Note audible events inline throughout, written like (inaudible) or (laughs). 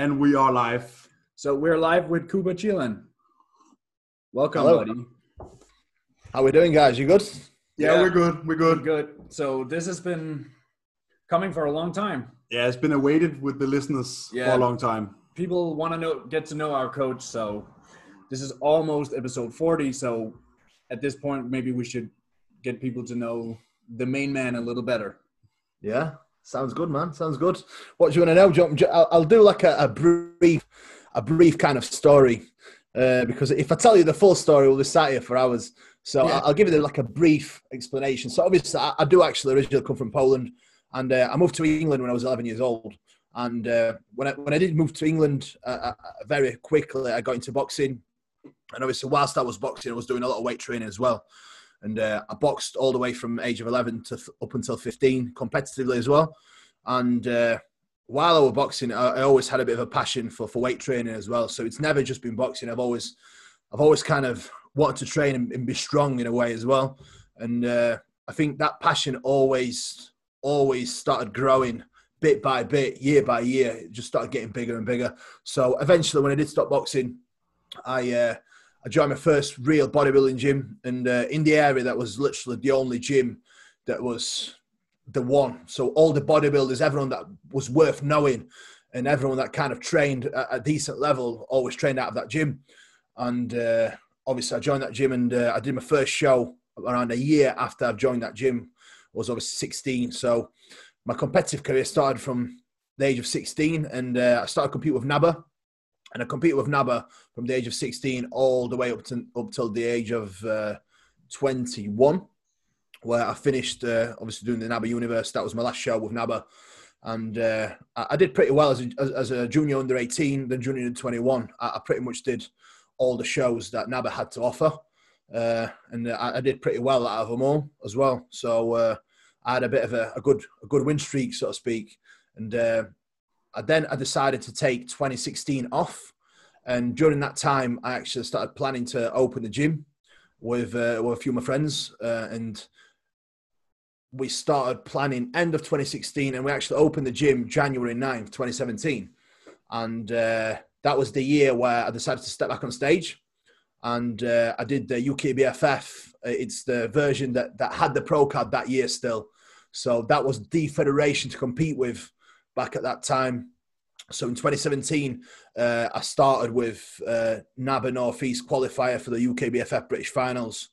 And we are live. So we're live with Kuba Cielen. Welcome, Hello. buddy. How we doing, guys? You good? Yeah, Yeah. we're good. We're good. Good. So this has been coming for a long time. Yeah, it's been awaited with the listeners for a long time. People want to know, get to know our coach. So this is almost episode 40. So at this point, maybe we should get people to know the main man a little better. Yeah, sounds good, man. Sounds good. What do you want to know? You I'll, I'll do like a, a brief, a brief kind of story, uh, because if I tell you the full story, we'll be sat here for hours. So Yeah. I'll, give you like a brief explanation. So obviously, I, I do actually originally come from Poland, and uh, I moved to England when I was 11 years old. And uh, when I when I did move to England, uh, uh, very quickly I got into boxing, and obviously whilst I was boxing, I was doing a lot of weight training as well. And uh, I boxed all the way from age of 11 to f- up until 15 competitively as well. And uh, while I was boxing, I, I always had a bit of a passion for, for weight training as well. So it's never just been boxing. I've always, I've always kind of wanted to train and, and be strong in a way as well. And uh, I think that passion always, always started growing bit by bit, year by year. It just started getting bigger and bigger. So eventually, when I did stop boxing, I uh, I joined my first real bodybuilding gym, and uh, in the area that was literally the only gym that was the one. So all the bodybuilders, everyone that was worth knowing, and everyone that kind of trained at a decent level, always trained out of that gym. And uh, obviously, I joined that gym, and uh, I did my first show around a year after I've joined that gym. I was obviously 16, so my competitive career started from the age of 16, and uh, I started competing with NABBA and I competed with NABBA from the age of 16 all the way up to up till the age of uh, 21, where I finished uh, obviously doing the NABBA Universe. That was my last show with NABBA, and uh, I, did pretty well as a, as, a junior under 18, then junior under 21. I, I pretty much did all the shows that NABBA had to offer, uh, and I, I did pretty well out of them all as well. So uh, I had a bit of a, a good a good win streak, so to speak, and. I then I decided to take 2016 off, and during that time, I actually started planning to open the gym with uh, with a few of my friends, uh, and we started planning end of 2016, and we actually opened the gym January 9th, 2017, and uh, that was the year where I decided to step back on stage, and uh, I did the UKBFF. It's the version that that had the pro card that year still, so that was the federation to compete with back at that time. So in 2017, uh, I started with uh, NABBA Northeast qualifier for the UKBFF British Finals.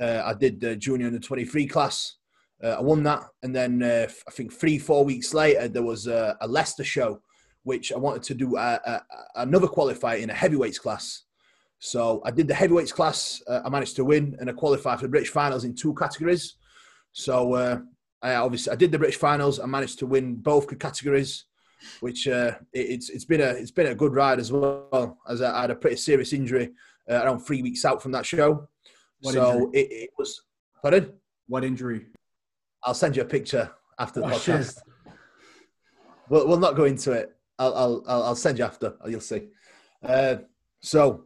Uh, I did the junior under 23 class. Uh, I won that, and then uh, I think three, four weeks later, there was a, a Leicester show, which I wanted to do a, a, another qualifier in a heavyweights class. So I did the heavyweights class. Uh, I managed to win, and I qualified for the British Finals in two categories. So I obviously I did the British finals. I managed to win both categories, which uh, it, it's it's been a it's been a good ride as well. As I had a pretty serious injury uh, around three weeks out from that show, What so it, it was. Pardon? What injury? I'll send you a picture after the Oh, podcast. We'll, we'll not go into it. I'll, I'll, I'll I'll send you after. You'll see. Uh, so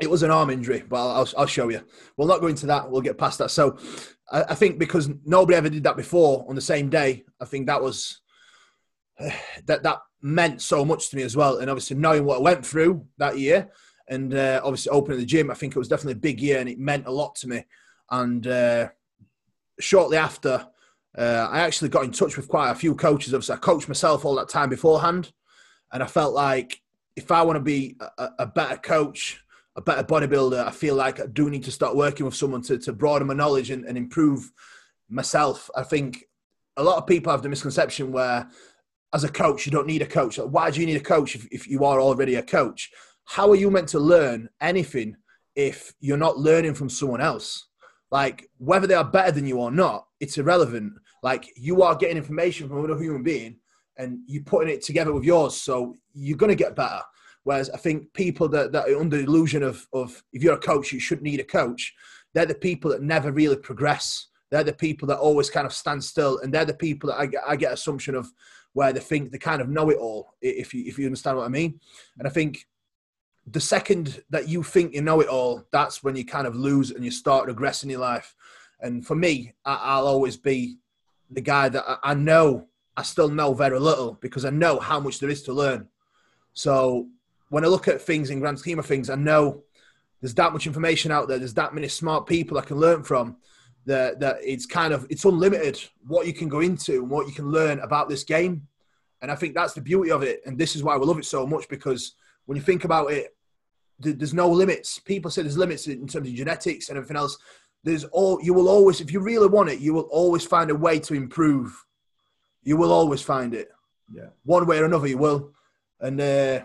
it was an arm injury, but I'll, I'll, I'll show you. We'll not go into that. We'll get past that. So I, I think because nobody ever did that before on the same day, I think that was (sighs) that that meant so much to me as well. And obviously knowing what I went through that year, and uh, obviously opening the gym, I think it was definitely a big year, and it meant a lot to me. And uh, shortly after, uh, I actually got in touch with quite a few coaches. Obviously, I coached myself all that time beforehand, and I felt like if I want to be a, a better coach, a better bodybuilder, I feel like I do need to start working with someone to, to broaden my knowledge and, and improve myself. I think a lot of people have the misconception where, as a coach, you don't need a coach. Why do you need a coach if, if you are already a coach? How are you meant to learn anything if you're not learning from someone else? Like, whether they are better than you or not, it's irrelevant. Like, you are getting information from another human being and you're putting it together with yours. So you're going to get better. Whereas I think people that, that are under the illusion of, of if you're a coach, you shouldn't need a coach, they're the people that never really progress. They're the people that always kind of stand still. And they're the people that I get, I get assumption of where they think they kind of know it all, if you, if you understand what I mean. And I think the second that you think you know it all, that's when you kind of lose and you start regressing your life. And for me, I, I'll always be the guy that I, I know I still know very little because I know how much there is to learn. So when I look at things in grand scheme of things, I know there's that much information out there. There's that many smart people I can learn from. That that it's kind of it's unlimited what you can go into and what you can learn about this game. And I think that's the beauty of it. And this is why we love it so much because when you think about it, there's no limits. People say there's limits in terms of genetics and everything else. There's all you will always, if you really want it, you will always find a way to improve. You will always find it. Yeah. One way or another, you will. And uh,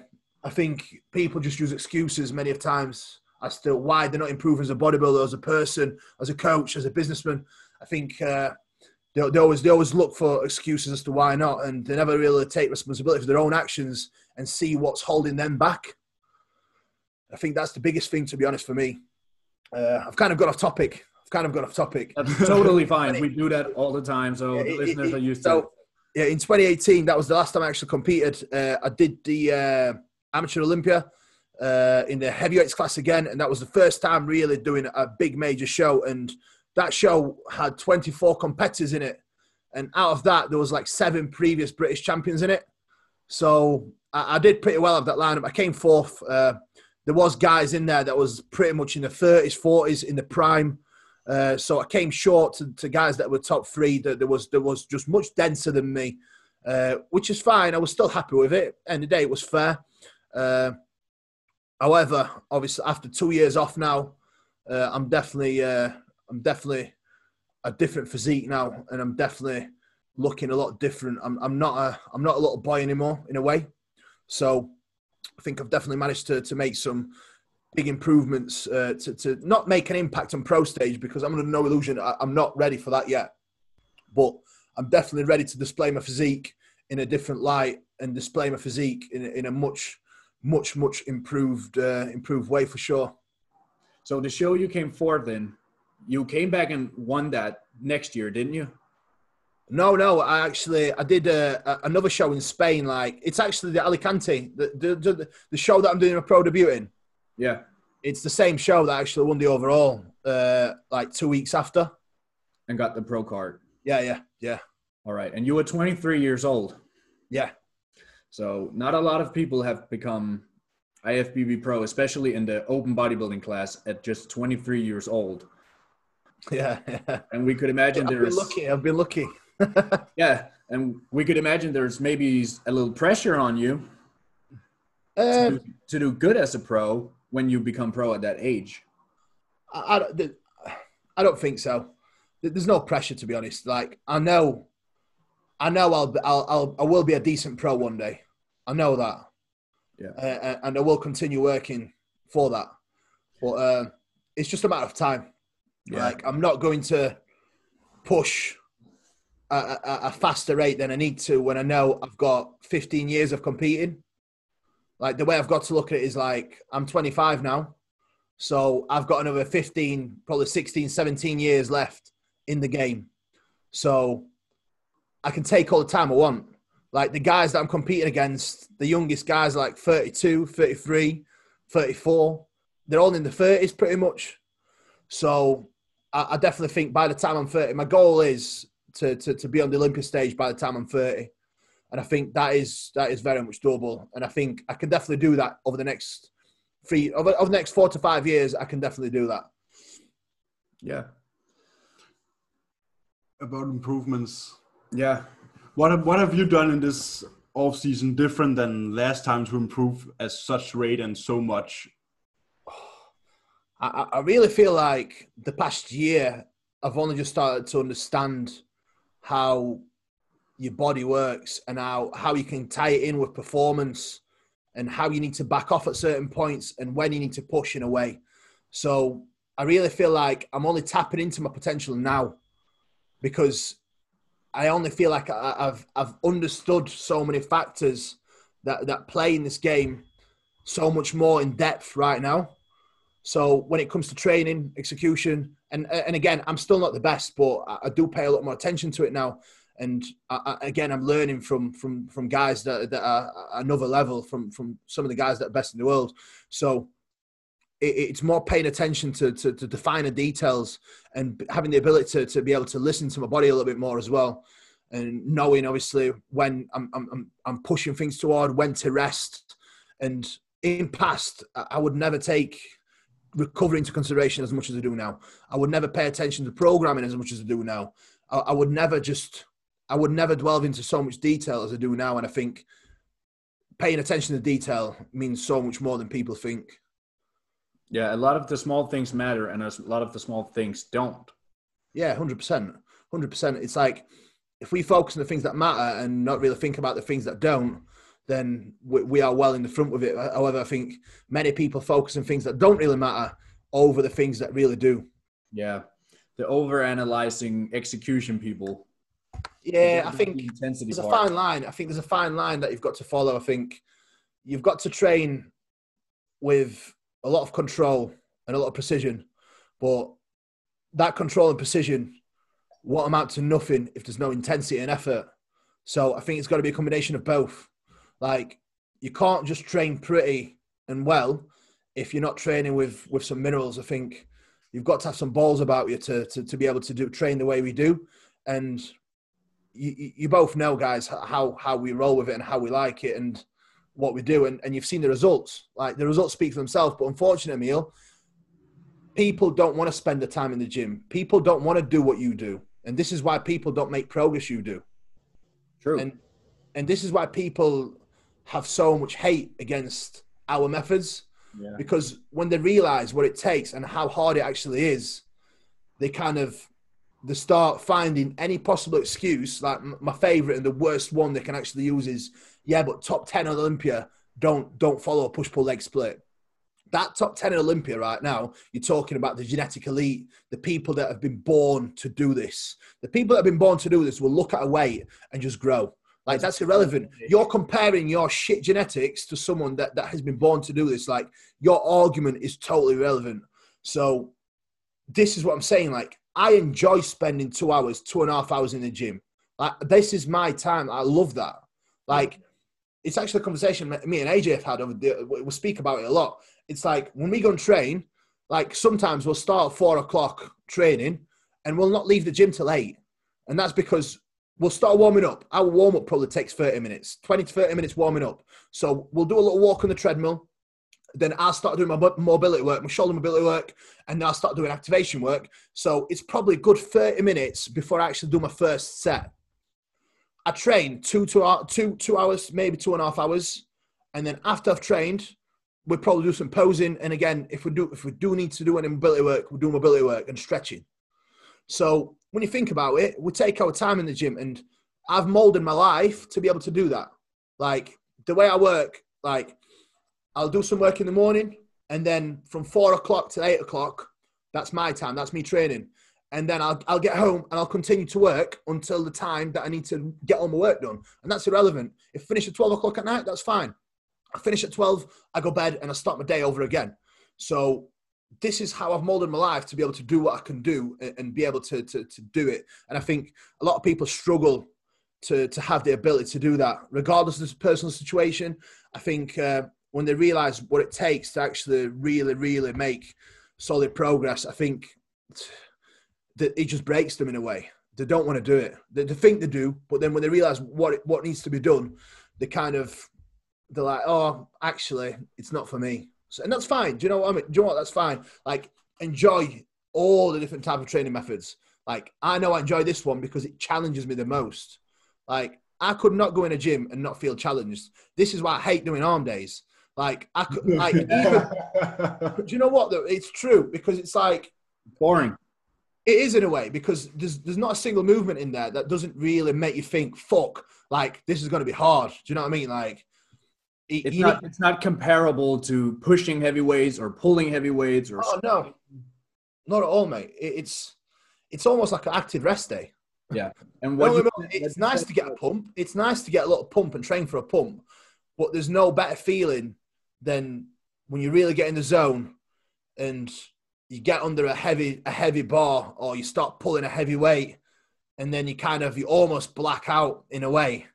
I think people just use excuses many of times as to why they're not improving as a bodybuilder, as a person, as a coach, as a businessman. I think uh, they, they, always they always look for excuses as to why not, and they never really take responsibility for their own actions and see what's holding them back. I think that's the biggest thing, to be honest, for me. Uh, I've kind of got off topic. I've kind of got off topic. That's totally (laughs) fine. we do that all the time, so the listeners are used so, to. Yeah, in 2018, that was the last time I actually competed. Uh, I did the uh, amateur Olympia uh, in the heavyweights class again, and that was the first time really doing a big major show. And that show had 24 competitors in it, and out of that, there was like seven previous British champions in it. So I, I did pretty well of that lineup. I came fourth. Uh, there was guys in there that was pretty much in the 30s, 40s, in the prime. Uh, so I came short to, to, guys that were top three. That there was there was just much denser than me, uh, which is fine. I was still happy with it. End of the day, it was fair. Uh, however, obviously after two years off now, uh, I'm definitely uh, I'm definitely a different physique now, and I'm definitely looking a lot different. I'm I'm not a I'm not a little boy anymore in a way. So I think I've definitely managed to to make some big improvements uh, to, to not make an impact on pro stage because I'm under no illusion I, am not ready for that yet. But I'm definitely ready to display my physique in a different light and display my physique in, in a much, much, much improved uh, improved way for sure. So the show you came fourth in, you came back and won that next year, didn't you? No, no. I actually I did a, a, another show in Spain. Like it's actually the Alicante, the the, the, the show that I'm doing a pro debut in. Yeah. It's the same show that actually won the overall, uh, like two weeks after. And got the pro card. Yeah, yeah, yeah. All right. And you were 23 years old. Yeah. So not a lot of people have become IFBB pro, especially in the open bodybuilding class at just 23 years old. Yeah. yeah. And we could imagine I've lucky. I've been lucky. (laughs) yeah. And we could imagine there's maybe a little pressure on you to, uh, do, to do good as a pro when you become pro at that age? I, I, I don't think so. There's no pressure to be honest. Like I know, I know I'll, I'll, I'll I will be a decent pro one day. I know that. Yeah. Uh, and I will continue working for that. But uh, it's just a matter of time. Yeah. Like I'm not going to push a, a, a, faster rate than I need to when I know I've got 15 years of competing. Like the way I've got to look at it is like I'm 25 now. So I've got another 15, probably 16, 17 years left in the game. So I can take all the time I want. Like the guys that I'm competing against, the youngest guys like 32, 33, 34, they're all in the 30s pretty much. So I, I definitely think by the time I'm 30, my goal is to, to, to be on the Olympia stage by the time I'm 30 and I think that is that is very much doable. And I think I can definitely do that over the next three over, over the next four to five years. I can definitely do that. Yeah. About improvements. Yeah. What have, what have you done in this off season different than last time to improve at such rate and so much? I, I really feel like the past year I've only just started to understand how your body works and how, how you can tie it in with performance and how you need to back off at certain points and when you need to push in a way. So I really feel like I'm only tapping into my potential now because I only feel like I've I've understood so many factors that that play in this game so much more in depth right now. So when it comes to training, execution, and and again, I'm still not the best, but I do pay a lot more attention to it now and I, again, I'm learning from from from guys that that are another level from from some of the guys that are best in the world. So it's more paying attention to, to to the finer details and having the ability to to be able to listen to my body a little bit more as well, and knowing obviously when I'm I'm I'm pushing things toward when to rest And in past, I would never take recovery into consideration as much as I do now. I would never pay attention to programming as much as I do now. I, I would never just, I would never delve into so much detail as I do now. And I think paying attention to detail means so much more than people think. Yeah, a lot of the small things matter, and a lot of the small things don't. Yeah, hundred percent, hundred percent. It's like if we focus on the things that matter and not really think about the things that don't, then we, we are well in the front with it. However, I think many people focus on things that don't really matter over the things that really do. Yeah, the over analyzing execution people. Yeah, I think intensity there's a fine line. I think there's a fine line that you've got to follow. I think you've got to train with a lot of control and a lot of precision, but that control and precision won't amount to nothing if there's no intensity and effort. So I think it's got to be a combination of both. Like you can't just train pretty and well if you're not training with with some minerals. I think you've got to have some balls about you to to, to be able to do train the way we do, and you- you both know, guys, how how we roll with it and how we like it and what we do, and, and you've seen the results. Like the results speak for themselves. But unfortunately, Emil, people don't want to spend the time in the gym. People don't want to do what you do, and this is why people don't make progress you do. True. And and this is why people have so much hate against our methods yeah. because when they realize what it takes and how hard it actually is, they kind of they start finding any possible excuse. Like my favorite and the worst one they can actually use is, yeah, but top ten at Olympia don't don't follow a push pull leg split. That top ten at Olympia right now, you're talking about the genetic elite, the people that have been born to do this. The people that have been born to do this will look at a weight and just grow. Like that's irrelevant. You're comparing your shit genetics to someone that, that has been born to do this. Like your argument is totally irrelevant. So this is what I'm saying. Like I enjoy spending two hours, two and a half hours in the gym. Like this is my time. I love that. Like it's actually a conversation me- and AJ have had over the, we speak about it a lot. It's like when we go and train, like sometimes we'll start at four o'clock training and we'll not leave the gym till eight. And that's because we'll start warming up. Our warm up probably takes 30 minutes, 20 to 30 minutes warming up. So we'll do a little walk on the treadmill. Then I'll start doing my mobility work, my shoulder mobility work, and then I'll start doing activation work. So it's probably a good 30 minutes before I actually do my first set. I train two, hou- two, two hours, maybe two and a half hours. And then after I've trained, we'll probably do some posing. And again, if we do if we do need to do any mobility work, we'll do mobility work and stretching. So when you think about it, we take our time in the gym, and I've molded my life to be able to do that. Like the way I work, like I'll do some work in the morning, and then from four o'clock to eight o'clock, that's my time. That's me training, and then I'll I'll get home and I'll continue to work until the time that I need to get all my work done, and that's irrelevant. If I finish at twelve o'clock at night, that's fine. I finish at twelve, I go bed, and I start my day over again. So this is how I've molded my life to be able to do what I can do and, be able to, to to do it. And I think a lot of people struggle to to have the ability to do that, regardless of personal situation. I think uh, when they realize what it takes to actually really, really make solid progress, I think that it just breaks them in a way. They don't want to do it. They, they think they do, but then when they realize what it, what needs to be done, they kind of they're like, oh, actually, it's not for me. So, and that's fine. Do you know what I mean? Do you know what? That's fine. Like, enjoy all the different type of training methods. Like, I know I enjoy this one because it challenges me the most. Like, I could not go in a gym and not feel challenged. This is why I hate doing arm days. Like, I could, like, even, (laughs) do you know what? Though it's true because it's like Boring. It is in a way because there's there's not a single movement in there that doesn't really make you think, fuck, like this is going to be hard. Do you know what I mean? Like, y- It's not. need- It's not comparable to pushing heavy weights or pulling heavy weights or. oh no, not at all, mate. It, it's it's almost like an active rest day. Yeah, and what me you, it's nice to get a pump. It's nice to get a little pump and train for a pump, but there's no better feeling than when you really get in the zone and you get under a heavy a heavy bar or you start pulling a heavy weight, and then you kind of you almost black out in a way.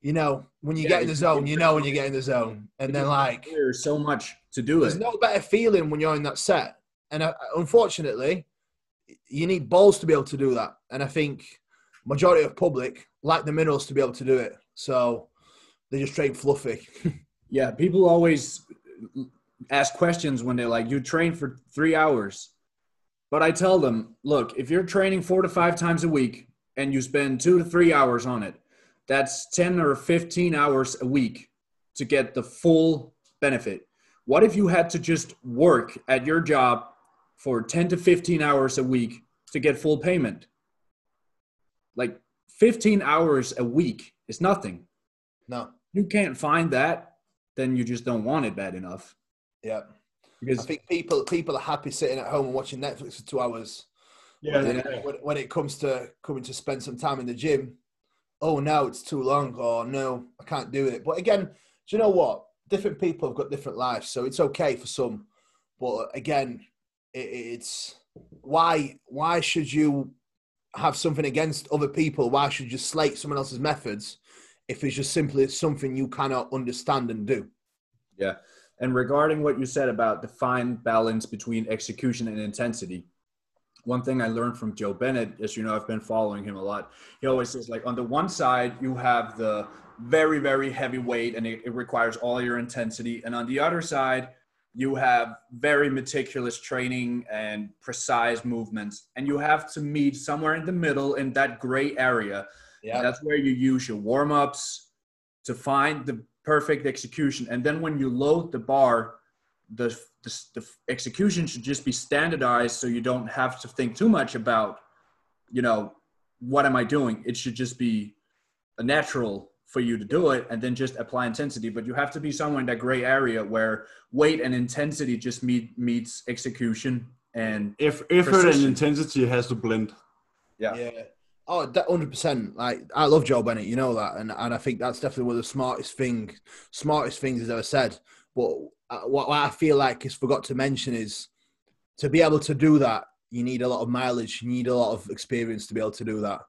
You know, when you Yeah, get in the zone, you know when you get in the zone, and then like There's so much to do there's it. no better feeling when you're in that set. And uh, unfortunately, you need balls to be able to do that. And I think majority of public like the minerals to be able to do it. So they just train fluffy. (laughs) Yeah, people always ask questions when they're like, "You train for three hours," but I tell them, "Look, if you're training four to five times a week and you spend two to three hours on it, that's ten or fifteen hours a week to get the full benefit. What if you had to just work at your job for ten to fifteen hours a week to get full payment? Like 15 hours a week is nothing. No. You can't find that, then you just don't want it bad enough. Yeah. Because I think people people are happy sitting at home and watching Netflix for two hours. Yeah, When, yeah. when, when it comes to coming to spend some time in the gym, oh no, it's too long, or no, I can't do it. But again, do you know what? Different people have got different lives, so it's okay for some. But again, it, it's why why should you have something against other people? Why should you slate someone else's methods if it's just simply something you cannot understand and do? Yeah. And regarding what you said about the fine balance between execution and intensity, one thing I learned from Joe Bennett, as you know, I've been following him a lot. He always says, like, on the one side, you have the very, very heavy weight and it, it requires all your intensity. And on the other side, you have very meticulous training and precise movements. And you have to meet somewhere in the middle in that gray area. Yeah, That's where you use your warm ups to find the perfect execution. And then when you load the bar, the, the, the execution should just be standardized so you don't have to think too much about, you know, what am I doing? It should just be a natural for you to do it and then just apply intensity. But you have to be somewhere in that gray area where weight and intensity just meet meets execution and If effort and intensity has to blend. yeah. Yeah. Oh, hundred percent. Like I love Joe Bennett, you know that, and and I think that's definitely one of the smartest thing, smartest things he's ever said. But uh, what, I feel like he's forgot to mention is to be able to do that, you need a lot of mileage, you need a lot of experience to be able to do that.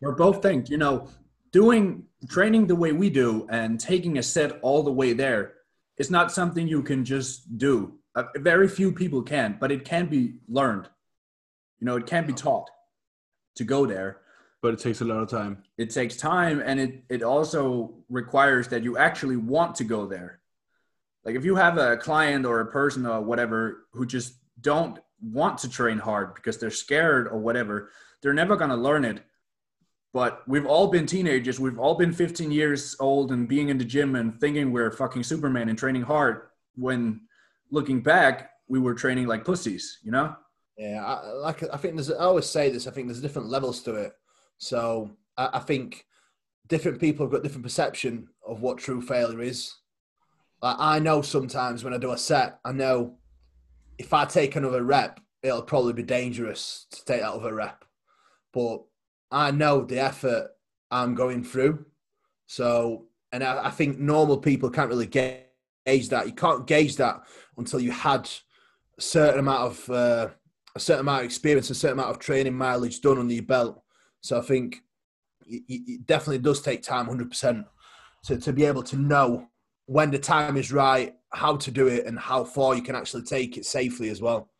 We're both think, you know, doing training the way we do and taking a set all the way there is not something you can just do. Uh, very few people can, but it can be learned. You know, it can be taught to go there. But it takes a lot of time. It takes time and it, it also requires that you actually want to go there. Like if you have a client or a person or whatever who just don't want to train hard because they're scared or whatever, they're never going to learn it. But we've all been teenagers. We've all been 15 years old and being in the gym and thinking we're fucking Superman and training hard. When looking back, we were training like pussies, you know? Yeah, I, like I think there's. I always say this. I think there's different levels to it. So I, I think different people have got different perception of what true failure is. Like I know sometimes when I do a set, I know if I take another rep, it'll probably be dangerous to take that other rep. But I know the effort I'm going through. So, and I, I think normal people can't really gauge that. You can't gauge that until you had a certain amount of uh, a certain amount of experience, a certain amount of training mileage done under your belt. So I think it, it definitely does take time, hundred percent, to to be able to know when the time is right, how to do it, and how far you can actually take it safely as well.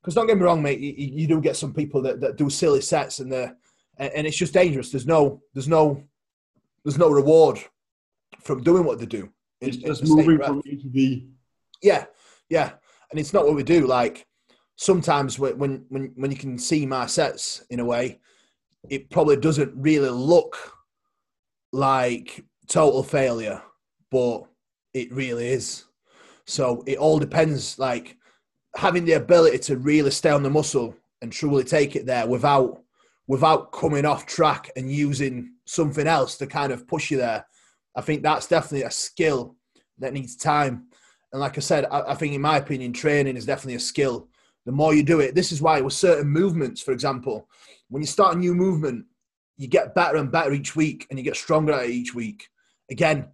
Because don't get me wrong, mate, you, you do get some people that, that do silly sets and they and it's just dangerous. There's no there's no there's no reward from doing what they do. It's just moving breath. from A to B. Yeah, yeah, and it's not what we do. Like sometimes when when when you can see my sets in a way, it probably doesn't really look like total failure, but it really is. So it all depends. Like having the ability to really stay on the muscle and truly take it there without without coming off track and using something else to kind of push you there. I think that's definitely a skill that needs time. And like I said, I, I think in my opinion, training is definitely a skill. The more you do it, this is why with certain movements, for example, when you start a new movement, you get better and better each week and you get stronger at it each week. Again,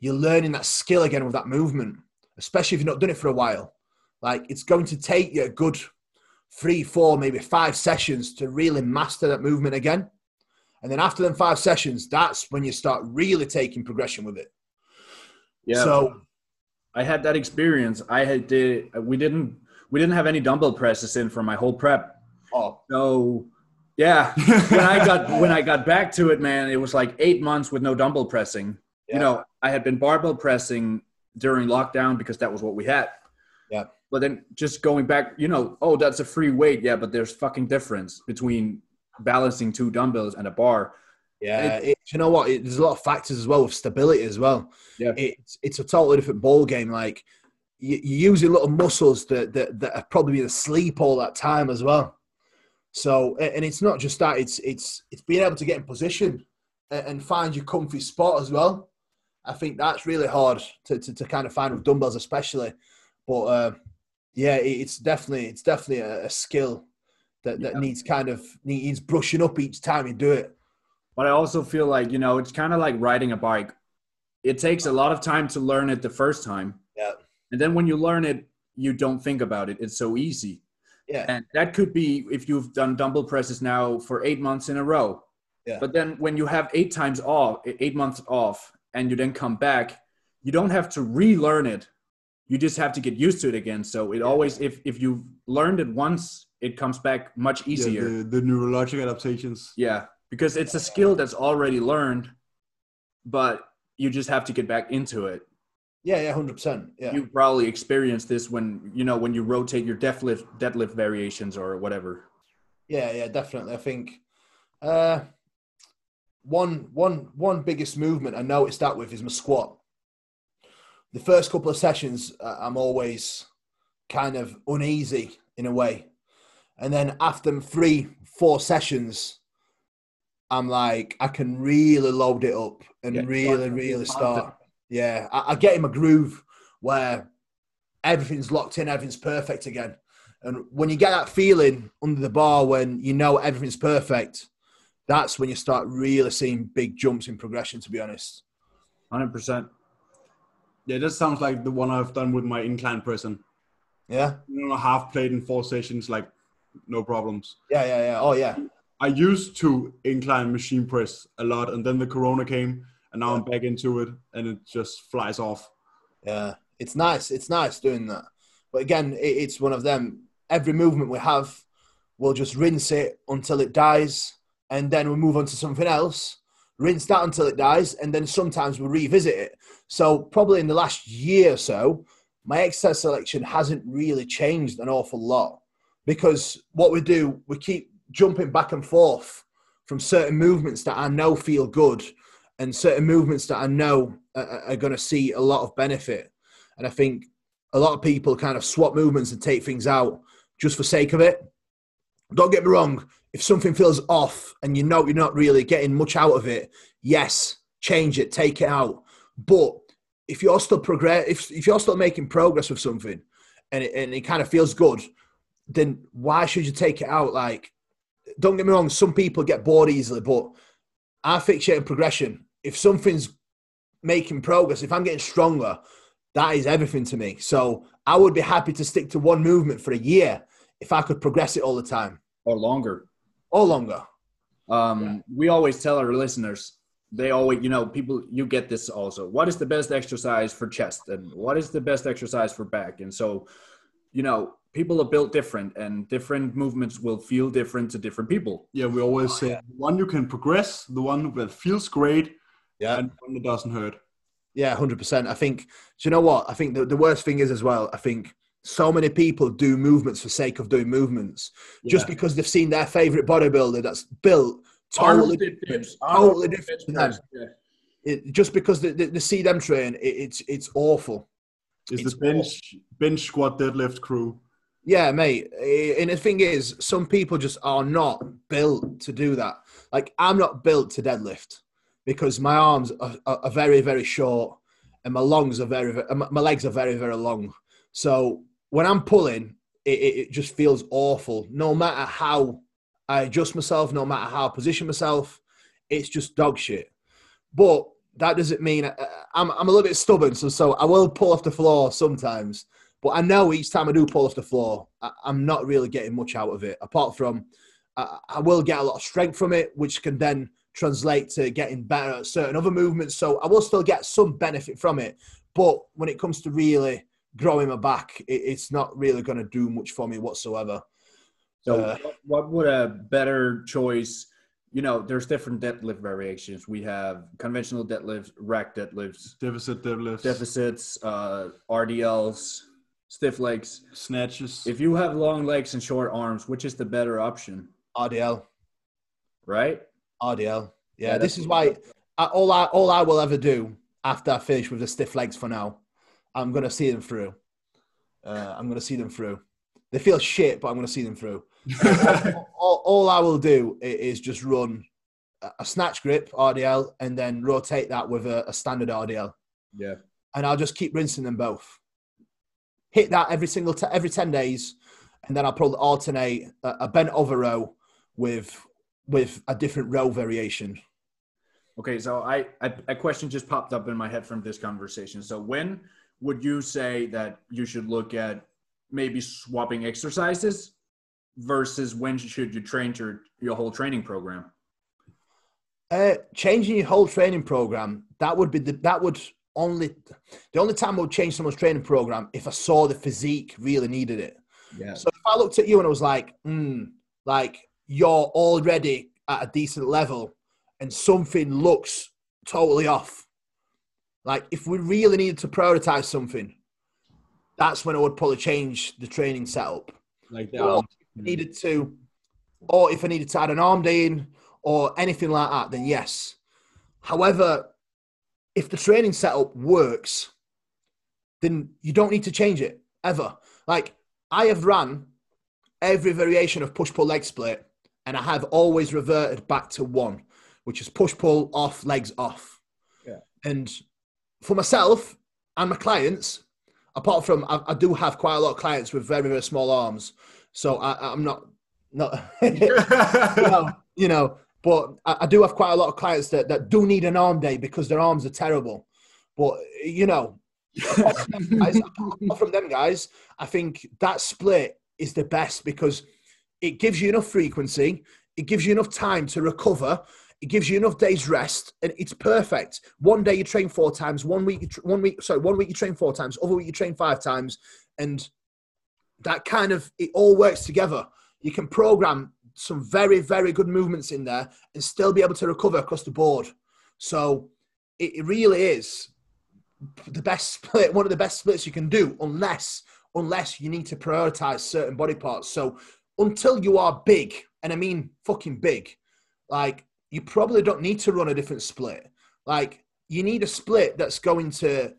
you're learning that skill again with that movement, especially if you've not done it for a while. Like it's going to take you a good three, four, maybe five sessions to really master that movement again. And then after them five sessions, that's when you start really taking progression with it. Yeah. So I had that experience. I had did we didn't we didn't have any dumbbell presses in for my whole prep. oh, So yeah, (laughs) when I got when I got back to it, man, it was like eight months with no dumbbell pressing. Yeah. You know, I had been barbell pressing during lockdown because that was what we had. Yeah. But then just going back, you know, oh, that's a free weight. Yeah, but there's fucking difference between balancing two dumbbells and a bar. Yeah, it, you know what? It, there's a lot of factors as well with stability as well. Yeah. It's it's a totally different ball game. Like you, you're using little muscles that, that that have probably been asleep all that time as well. So and it's not just that. It's it's it's being able to get in position and, find your comfy spot as well. I think that's really hard to, to, to kind of find with dumbbells, especially. But uh, yeah, it's definitely it's definitely a, a skill that, that Yeah. needs kind of needs brushing up each time you do it. But I also feel like, you know, it's kind of like riding a bike. It takes a lot of time to learn it the first time. Yeah. And then when you learn it, you don't think about it. It's so easy. Yeah, And that could be if you've done dumbbell presses now for eight months in a row. Yeah. But then when you have eight times off, eight months off, and you then come back, you don't have to relearn it. You just have to get used to it again. So it always, if if you've learned it once, it comes back much Yeah, easier. the, the neurologic adaptations. Yeah, because it's a skill that's already learned, but you just have to get back into it. Yeah, yeah, hundred percent. Yeah, You probably experienced this when you know when you rotate your deadlift deadlift variations or whatever. yeah, yeah, definitely. I think uh, one one one biggest movement I noticed that with is my squat. The first couple of sessions, uh, I'm always kind of uneasy in a way, and then after three, four sessions, I'm like I can really load it up and Yeah. really, really start. Yeah, I, I get in my groove where everything's locked in, everything's perfect again. And when you get that feeling under the bar when you know everything's perfect, that's when you start really seeing big jumps in progression, to be honest. Hundred percent. Yeah, that sounds like the one I've done with my incline pressing. Yeah? You know, half played in four sessions, like no problems. Yeah, yeah, yeah. Oh, yeah. I used to incline machine press a lot, and then the corona came, and now I'm back into it, and it just flies off. Yeah. It's nice. It's nice doing that. But again, it, it's one of them. Every movement we have, we'll just rinse it until it dies, and then we'll move on to something else. Rinse that until it dies, and then sometimes we'll revisit it. So, probably in the last year or so, my exercise selection hasn't really changed an awful lot because what we do, we keep jumping back and forth from certain movements that I know feel good and certain movements that I know are, are going to see a lot of benefit. And I think a lot of people kind of swap movements and take things out just for sake of it. Don't get me wrong. If something feels off and you know you're not really getting much out of it, yes, change it, take it out. But if you're still progress, if, if you're still making progress with something, and it, and it kind of feels good, then why should you take it out? Like, don't get me wrong. Some people get bored easily, but I fixate on progression. If something's making progress, if I'm getting stronger, that is everything to me. So I would be happy to stick to one movement for a year if I could progress it all the time or longer. or longer. Um, We always tell our listeners, they always, you know, people, you get this also. What is the best exercise for chest and what is the best exercise for back? And so, you know, people are built different and different movements will feel different to different people. Yeah, we always oh, say the one you can progress, the one that feels great, Yeah. and one that doesn't hurt. Yeah, hundred percent. I think. Do you know what? I think the, the worst thing is as well. I think so many people do movements for sake of doing movements, just because they've seen their favorite bodybuilder that's built totally different, totally different to them. Yeah. It, just because they, they, they see them train, it, it's it's awful. It's, It's the bench bench squat deadlift crew. Yeah, mate. And the thing is, some people just are not built to do that. Like I'm not built to deadlift because my arms are, are, very, very short, and my lungs are very, very my legs are very, very long. So when I'm pulling, it, it, just feels awful. No matter how I adjust myself, no matter how I position myself, it's just dog shit. But that doesn't mean I, I'm, I'm a little bit stubborn, so so I will pull off the floor sometimes. But I know each time I do pull off the floor, I, I'm not really getting much out of it. Apart from, I, I will get a lot of strength from it, which can then translate to getting better at certain other movements. So I will still get some benefit from it. But when it comes to really growing my back, it, it's not really going to do much for me whatsoever. So, Uh, what- what would a better choice you know, there's different deadlift variations. We have conventional deadlifts, rack deadlifts, Deficit deadlifts, deficits, uh, RDLs, stiff legs. snatches. If you have long legs and short arms, which is the better option, RDL, right? RDL. Yeah, Yeah, this is why I, all I all I will ever do after I finish with the stiff legs for now, I'm gonna see them through. Uh, I'm gonna see them through. They feel shit, but I'm gonna see them through. (laughs) all, all I will do is just run a- a snatch grip RDL and then rotate that with a, a standard RDL, Yeah. and I'll just keep rinsing them both. Hit that every single t- every ten days, and then I'll probably alternate a, a bent over row with with a different row variation. Okay, so I, I a question just popped up in my head from this conversation. So when would you say that you should look at maybe swapping exercises versus when should you train your your whole training program? Uh, changing your whole training program that would be the, that would only the only time I would change someone's training program if I saw the physique really needed it. Yeah. So if I looked at you and I was like, hmm, like you're already at a decent level and something looks totally off, like if we really needed to prioritize something, that's when I would probably change the training setup. like that. Or if I needed to, or if I needed to add an arm day in or anything like that, then yes. However, if the training setup works, then you don't need to change it ever. Like I have run every variation of push pull leg split, and I have always reverted back to one, which is push pull off, legs off. Yeah. And for myself and my clients, apart from I, I do have quite a lot of clients with very very small arms, so I, I'm not not (laughs) (laughs) you know, you know but I, I do have quite a lot of clients that, that do need an arm day because their arms are terrible. But you know, (laughs) apart from them guys, from them guys, I think that split is the best because it gives you enough frequency, it gives you enough time to recover, it gives you enough days rest, and it's perfect. One day you train four times, one week, one week, sorry, one week you train four times, other week you train five times, and that kind of it all works together. You can program some very, very good movements in there and still be able to recover across the board. So it, it really is the best split, one of the best splits you can do, unless unless you need to prioritize certain body parts. So until you are big, and I mean fucking big, like you probably don't need to run a different split. Like you need a split that's going to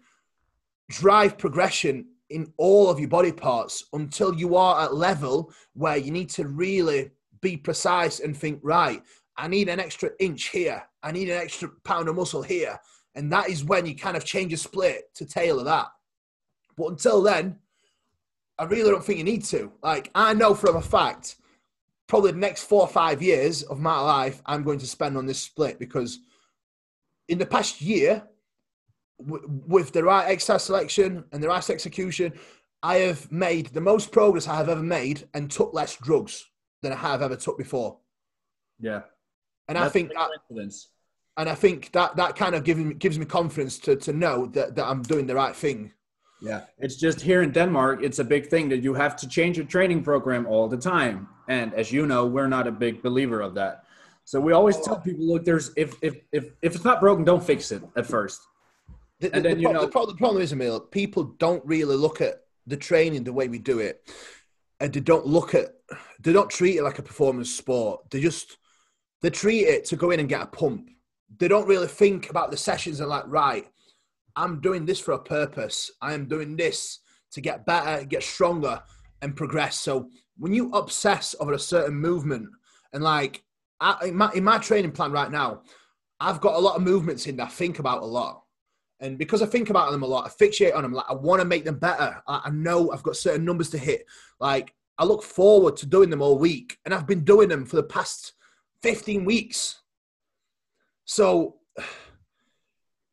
drive progression in all of your body parts until you are at level where you need to really be precise and think right i need an extra inch here. I need an extra pound of muscle here. And that is when you kind of change a split to tailor that. But until then i really don't think you need to. Like i know from a fact probably the next four or five years of my life i'm going to spend on this split because in the past year with the right exercise selection and the right execution, I have made the most progress I have ever made and took less drugs than I have ever took before. Yeah. And I think that, and I think that that kind of gives me, gives me confidence to, to know that, that I'm doing the right thing. Yeah, it's just here in Denmark, it's a big thing that you have to change your training program all the time. And as you know, we're not a big believer of that. So we always tell oh. people, look, there's if if if if it's not broken, don't fix it at first. The, And then, the you know- the, pro- the problem is, Emil, people don't really look at the training the way we do it, and they don't look at, they don't treat it like a performance sport. They just, they treat it to go in and get a pump. They don't really think about the sessions and like, right, I'm doing this for a purpose. I am doing this to get better, get stronger, and progress. So when you obsess over a certain movement, and like I, in, my, in my training plan right now, I've got a lot of movements in that I think about a lot. And because I think about them a lot, I fixate on them. Like I want to make them better. I, I know I've got certain numbers to hit. Like I look forward to doing them all week, and I've been doing them for the past 15 weeks. So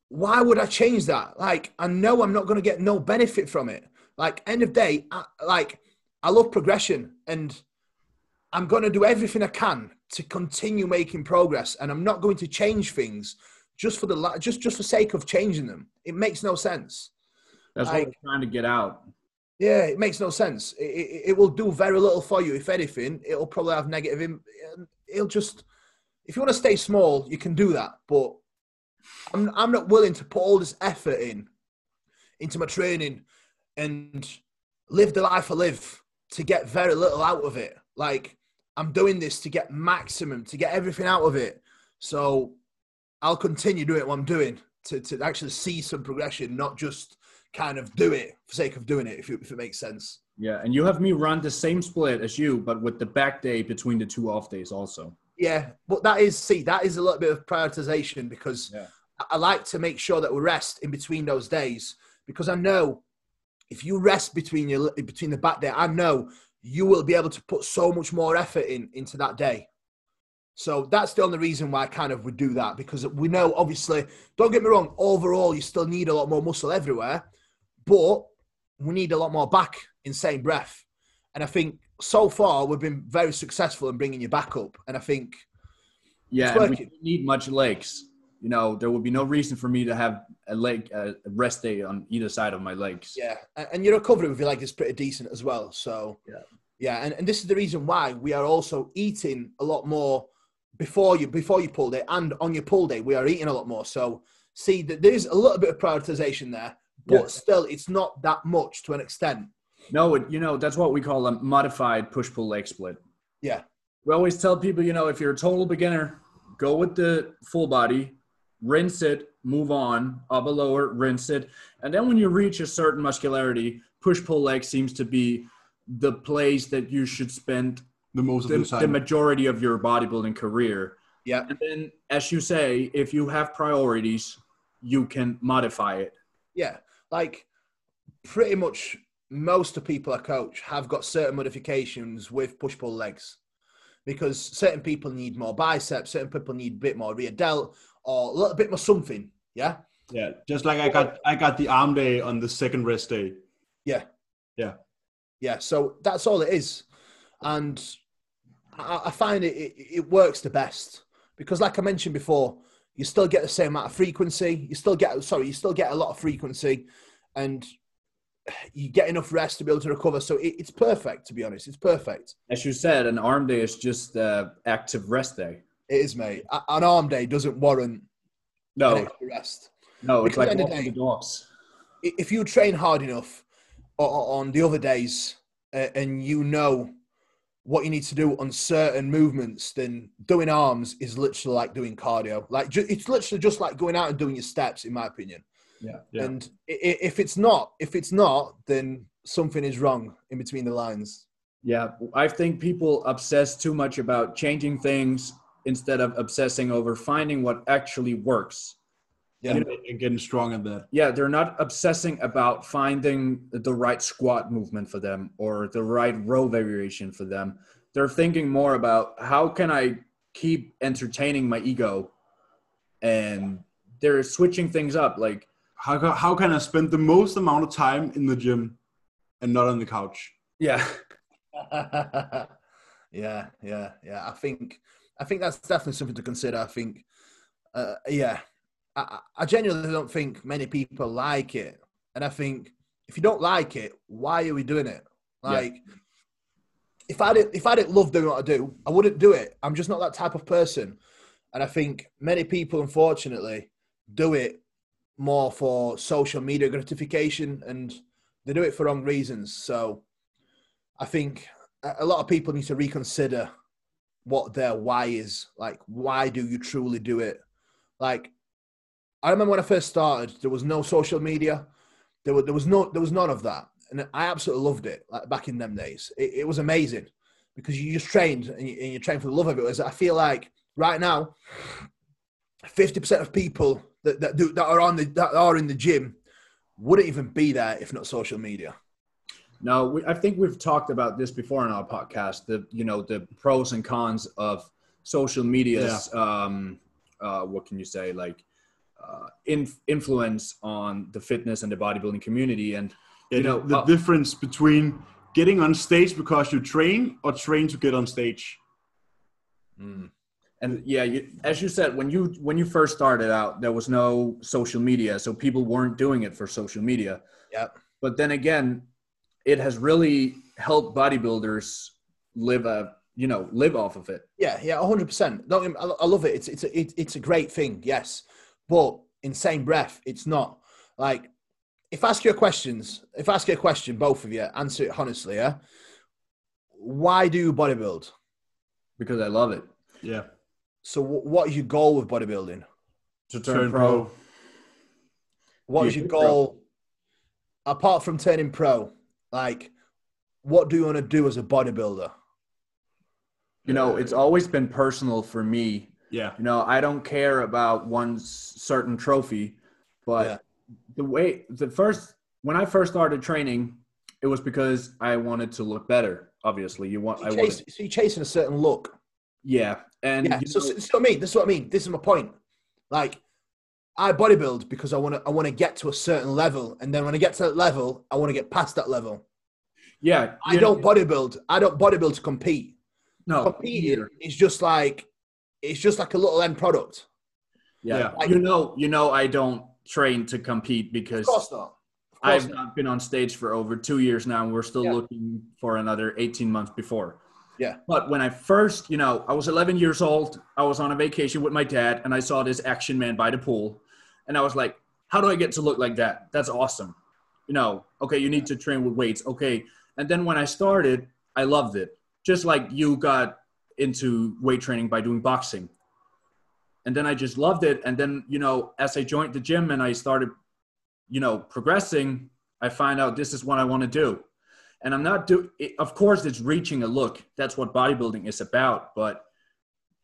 why would I change that? Like I know I'm not going to get no benefit from it. Like end of day, I, like I love progression, and I'm going to do everything I can to continue making progress, and I'm not going to change things just for the just just for sake of changing them. It makes no sense. That's Like- what we're trying to get out. Yeah, it makes no sense. It, it, it will do very little for you. If anything, it'll probably have negative. Im- it'll just if you want to stay small, you can do that. But I'm I'm not willing to put all this effort in into my training and live the life I live to get very little out of it. Like I'm doing this to get maximum, to get everything out of it. So I'll continue doing what I'm doing to, to actually see some progression, not just kind of do it for sake of doing it, if it, if it makes sense. Yeah, and you have me run the same split as you, but with the back day between the two off days also. Yeah, but that is see that is a little bit of prioritization because Yeah. I, I like to make sure that we rest in between those days because I know if you rest between your between the back day, I know you will be able to put so much more effort in into that day. So that's the only reason why I kind of would do that because we know obviously, don't get me wrong, overall you still need a lot more muscle everywhere, but we need a lot more back in same breath. And I think so far we've been very successful in bringing you back up. And I think Yeah, we don't need much legs. You know, there would be no reason for me to have a leg a rest day on either side of my legs. Yeah, and your recovery with your leg is pretty decent as well. So Yeah. yeah, and, and this is the reason why we are also eating a lot more before you before you pull day and on your pull day we are eating a lot more. So see that there's a little bit of prioritization there, but Yeah. still it's not that much to an extent. No, it, you know, that's what we call a modified push pull leg split. Yeah, We always tell people, you know, if you're a total beginner, go with the full body, rinse it, move on, up a lower, rinse it. And then when you reach a certain muscularity, push pull leg seems to be the place that you should spend The most of the, the the majority of your bodybuilding career. yeah, And then, as you say, if you have priorities, you can modify it. yeah. Like pretty much most of people I coach have got certain modifications with push pull legs. Because certain people need more biceps, certain people need a bit more rear delt, or a little bit more something. Yeah. yeah, just like I got I got the arm day on the second rest day. Yeah. Yeah. Yeah. So that's all it is. And I, I find it, it, it works the best because, like I mentioned before, you still get the same amount of frequency. You still get, sorry, you still get a lot of frequency and you get enough rest to be able to recover. So it, it's perfect, to be honest. It's perfect. As you said, an arm day is just uh, active rest day. It is, mate. An arm day doesn't warrant No, rest. no, it's Because like at the end walking the the dogs. if you train hard enough on the other days uh, and you know what you need to do on certain movements, then doing arms is literally like doing cardio. Like ju- it's literally just like going out and doing your steps, in my opinion. Yeah. Yeah. And i- i- if it's not, if it's not, then something is wrong in between the lines. Yeah, I think people obsess too much about changing things instead of obsessing over finding what actually works. Yeah. And, and getting strong at that. Yeah, they're not obsessing about finding the right squat movement for them or the right row variation for them. They're thinking more about how can I keep entertaining my ego and they're switching things up like How, how can I spend the most amount of time in the gym and not on the couch? yeah, (laughs) yeah, yeah, yeah. I think I think that's definitely something to consider. I think, uh, yeah, I, I genuinely don't think many people like it, and I think if you don't like it, why are we doing it? Yeah. Like, if I didn't if I didn't love doing what I do, I wouldn't do it. I'm just not that type of person, and I think many people, unfortunately, do it more for social media gratification, and they do it for wrong reasons. So, I think a lot of people need to reconsider what their why is. Like, why do you truly do it? Like, I remember when I first started, there was no social media. There was, there was no there was none of that, and I absolutely loved it. Like back in them days, it, it was amazing because you just trained and you, and you trained for the love of it. Whereas I feel like right now, fifty percent of people that that, do, that are on the that are in the gym wouldn't even be there if not social media. No, we, I think we've talked about this before in our podcast. The you know the pros and cons of social media's um, uh, what can you say like uh, in, influence on the fitness and the bodybuilding community. And Yeah, You know, the uh, difference between getting on stage because you train or train to get on stage. and yeah, you, as you said, when you when you first started out, there was no social media, so people weren't doing it for social media. Yep. But then again, it has really helped bodybuilders live a you know, live off of it. Yeah, yeah, hundred percent. Don't get me- I I love it. It's it's a, it, it's a great thing, yes, but in same breath, it's not like if I ask you a questions, if I ask you a question, both of you answer it honestly. Yeah, why do you bodybuild? Because I love it. Yeah. So, wh- what is your goal with bodybuilding? To Turn pro. What Be is a your pro. goal apart from turning pro? Like, what do you want to do as a bodybuilder? You know, it's always been personal for me. Yeah. You know, I don't care about one certain trophy, but Yeah. the way the first when I first started training, it was because I wanted to look better. Obviously, you want I You wanted, chase, so you're chasing a certain look. yeah, and Yeah. you So, know- so, so I mean, this is what I mean. This is my point. Like, I bodybuild because I want to. I want to get to a certain level, and then when I get to that level, I want to get past that level. yeah, I don't know- bodybuild. I don't bodybuild to compete. no Competing is just like it's just like a little end product. Yeah. Yeah. you know, you know, I don't train to compete because Of course not. I've not. not been on stage for over two years now, and we're still Yeah. looking for another 18 months before. Yeah. But when I first, you know, I was 11 years old, I was on a vacation with my dad, and I saw this action man by the pool, and I was like, how do I get to look like that? That's awesome. You know, okay, you need to train with weights. Okay. And then when I started, I loved it. Just like you got into weight training by doing boxing. And then I just loved it. And then, you know, as I joined the gym and I started you know progressing i find out this is what i want to do and i'm not do it, of course it's reaching a look that's what bodybuilding is about but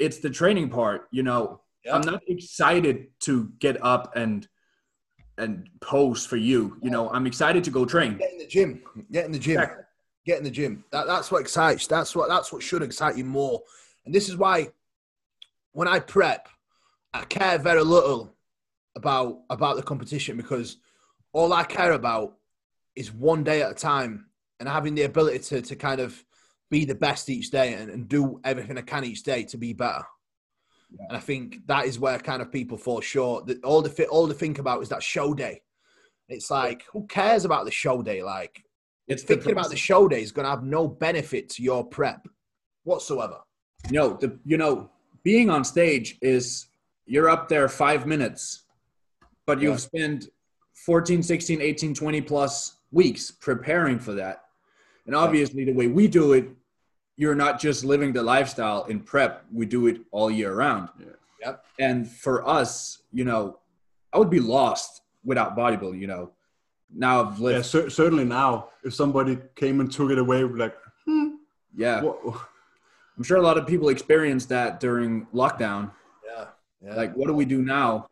it's the training part you know Yeah. i'm not excited to get up and and pose for you you know i'm excited to go train Get in the gym. Get in the gym. Exactly. Get in the gym. That, that's what excites. That's what that's what should excite you more. And this is why when I prep, I care very little about about the competition because all I care about is one day at a time and having the ability to to kind of be the best each day and, and do everything I can each day to be better. Yeah. And I think that is where kind of people fall short. That all the all they think about is that show day. It's like who cares about the show day? Like it's the thinking about the show day is going to have no benefit to your prep whatsoever. you know the you know being on stage is you're up there five minutes but you've Yeah. spent 14 16 18 20 plus weeks preparing for that and obviously the way we do it you're not just living the lifestyle in prep we do it all year round Yeah. Yep. and for us you know i would be lost without bodybuilding you know now i've Yeah, cer- certainly now, if somebody came and took it away, like, hmm, yeah what? i'm sure a lot of people experienced that during lockdown Yeah. yeah like what do we do now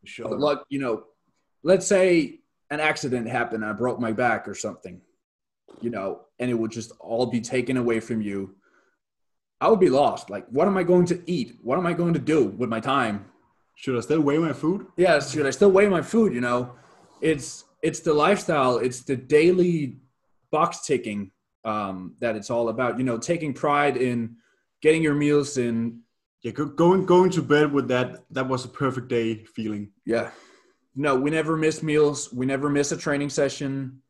for sure. But look, you know, let's say an accident happened, I broke my back or something, you know, and it would just all be taken away from you. I would be lost. Like, what am I going to eat? What am I going to do with my time? Should I still weigh my food? Yes, should I still weigh my food? You know, it's it's the lifestyle, it's the daily box ticking um, that it's all about. You know, taking pride in getting your meals in. Yeah, going going to bed with that. That was a perfect day feeling. Yeah. No, we never miss meals. We never miss a training session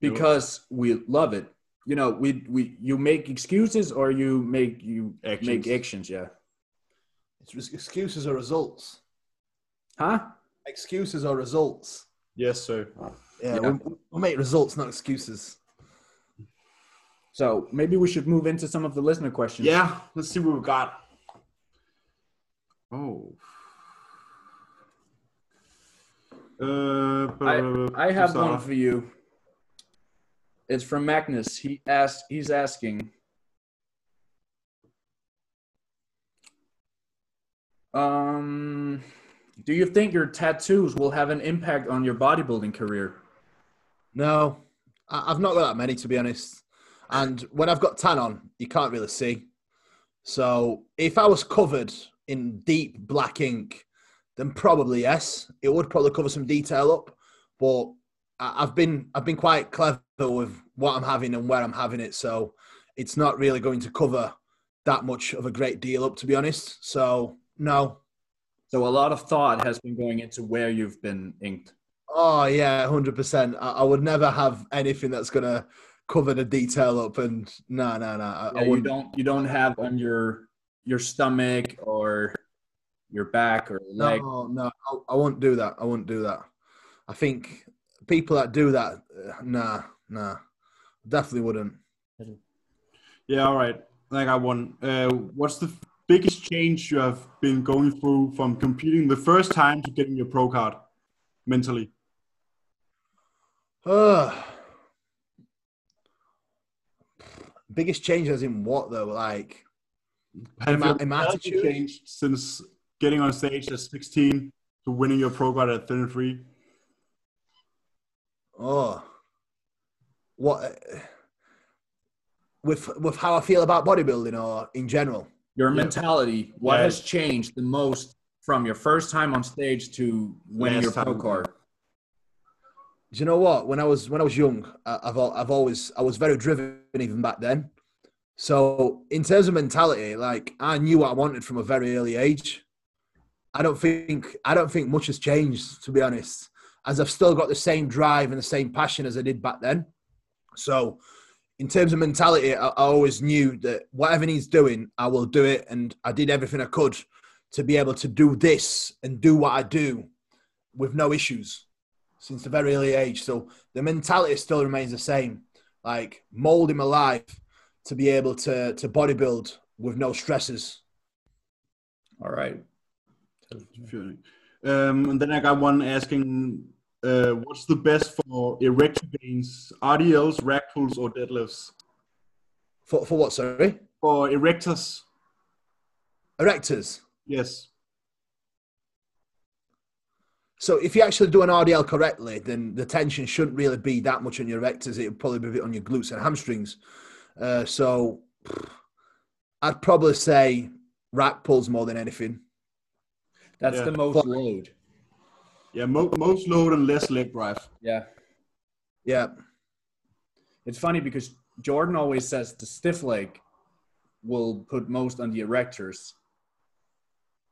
because we love it. You know, we we you make excuses or you make you Actions. make actions. Yeah. It's excuses or results. Huh? Excuses or results. Yes, sir. Yeah, Yeah. We, we make results, not excuses. So maybe we should move into some of the listener questions. Yeah, let's see what we've got. Oh. Uh, I, I have one for you. It's from Magnus. He asked. He's asking. Um, do you think your tattoos will have an impact on your bodybuilding career? No, I've not got that many to be honest. And when I've got tan on, you can't really see. So if I was covered in deep black ink, then probably yes, it would probably cover some detail up. But I've been I've been quite clever with what I'm having and where I'm having it, so it's not really going to cover that much of a great deal up, to be honest. So no. So a lot of thought has been going into where you've been inked. Oh yeah, hundred percent. I, I would never have anything that's gonna cover the detail up and no, no, no. I, Yeah, I you don't you don't have on your your stomach or your back or leg. No, no, I, I won't do that. I won't do that. I think people that do that, uh, nah, nah, definitely wouldn't. Yeah, all right. Like I got one. Uh, what's the biggest change you have been going through from competing the first time to getting your pro card mentally? Uh, (sighs) biggest changes in what though? Like, Have my- your in my attitude? changed since getting on stage at 16 to winning your pro card at 33? oh, what? uh, With with how I feel about bodybuilding or in general. Your mentality, what Yeah. has changed the most from your first time on stage to winning Last your pro card? Do you know what? When I was when I was young, I've I've always I was very driven even back then. So in terms of mentality, like I knew what I wanted from a very early age. I don't think I don't think much has changed to be honest, as I've still got the same drive and the same passion as I did back then. So in terms of mentality, I, I always knew that whatever he's doing, I will do it, and I did everything I could to be able to do this and do what I do with no issues since a very early age. So the mentality still remains the same, like molding my life to be able to to bodybuild with no stresses. All right. Um, and then I got one asking, uh, what's the best for erector gains, RDLs, rack pulls, or deadlifts? For for what? Sorry, For erectors, erectors. yes. So if you actually do an RDL correctly, then the tension shouldn't really be that much on your erectors. It would probably be a bit on your glutes and hamstrings. Uh, so (sighs) I'd probably say rack pulls more than anything. That's Yeah. the most load. Yeah, mo- most load and less leg drive. Yeah. Yeah. It's funny because Jordan always says the stiff leg will put most on the erectors.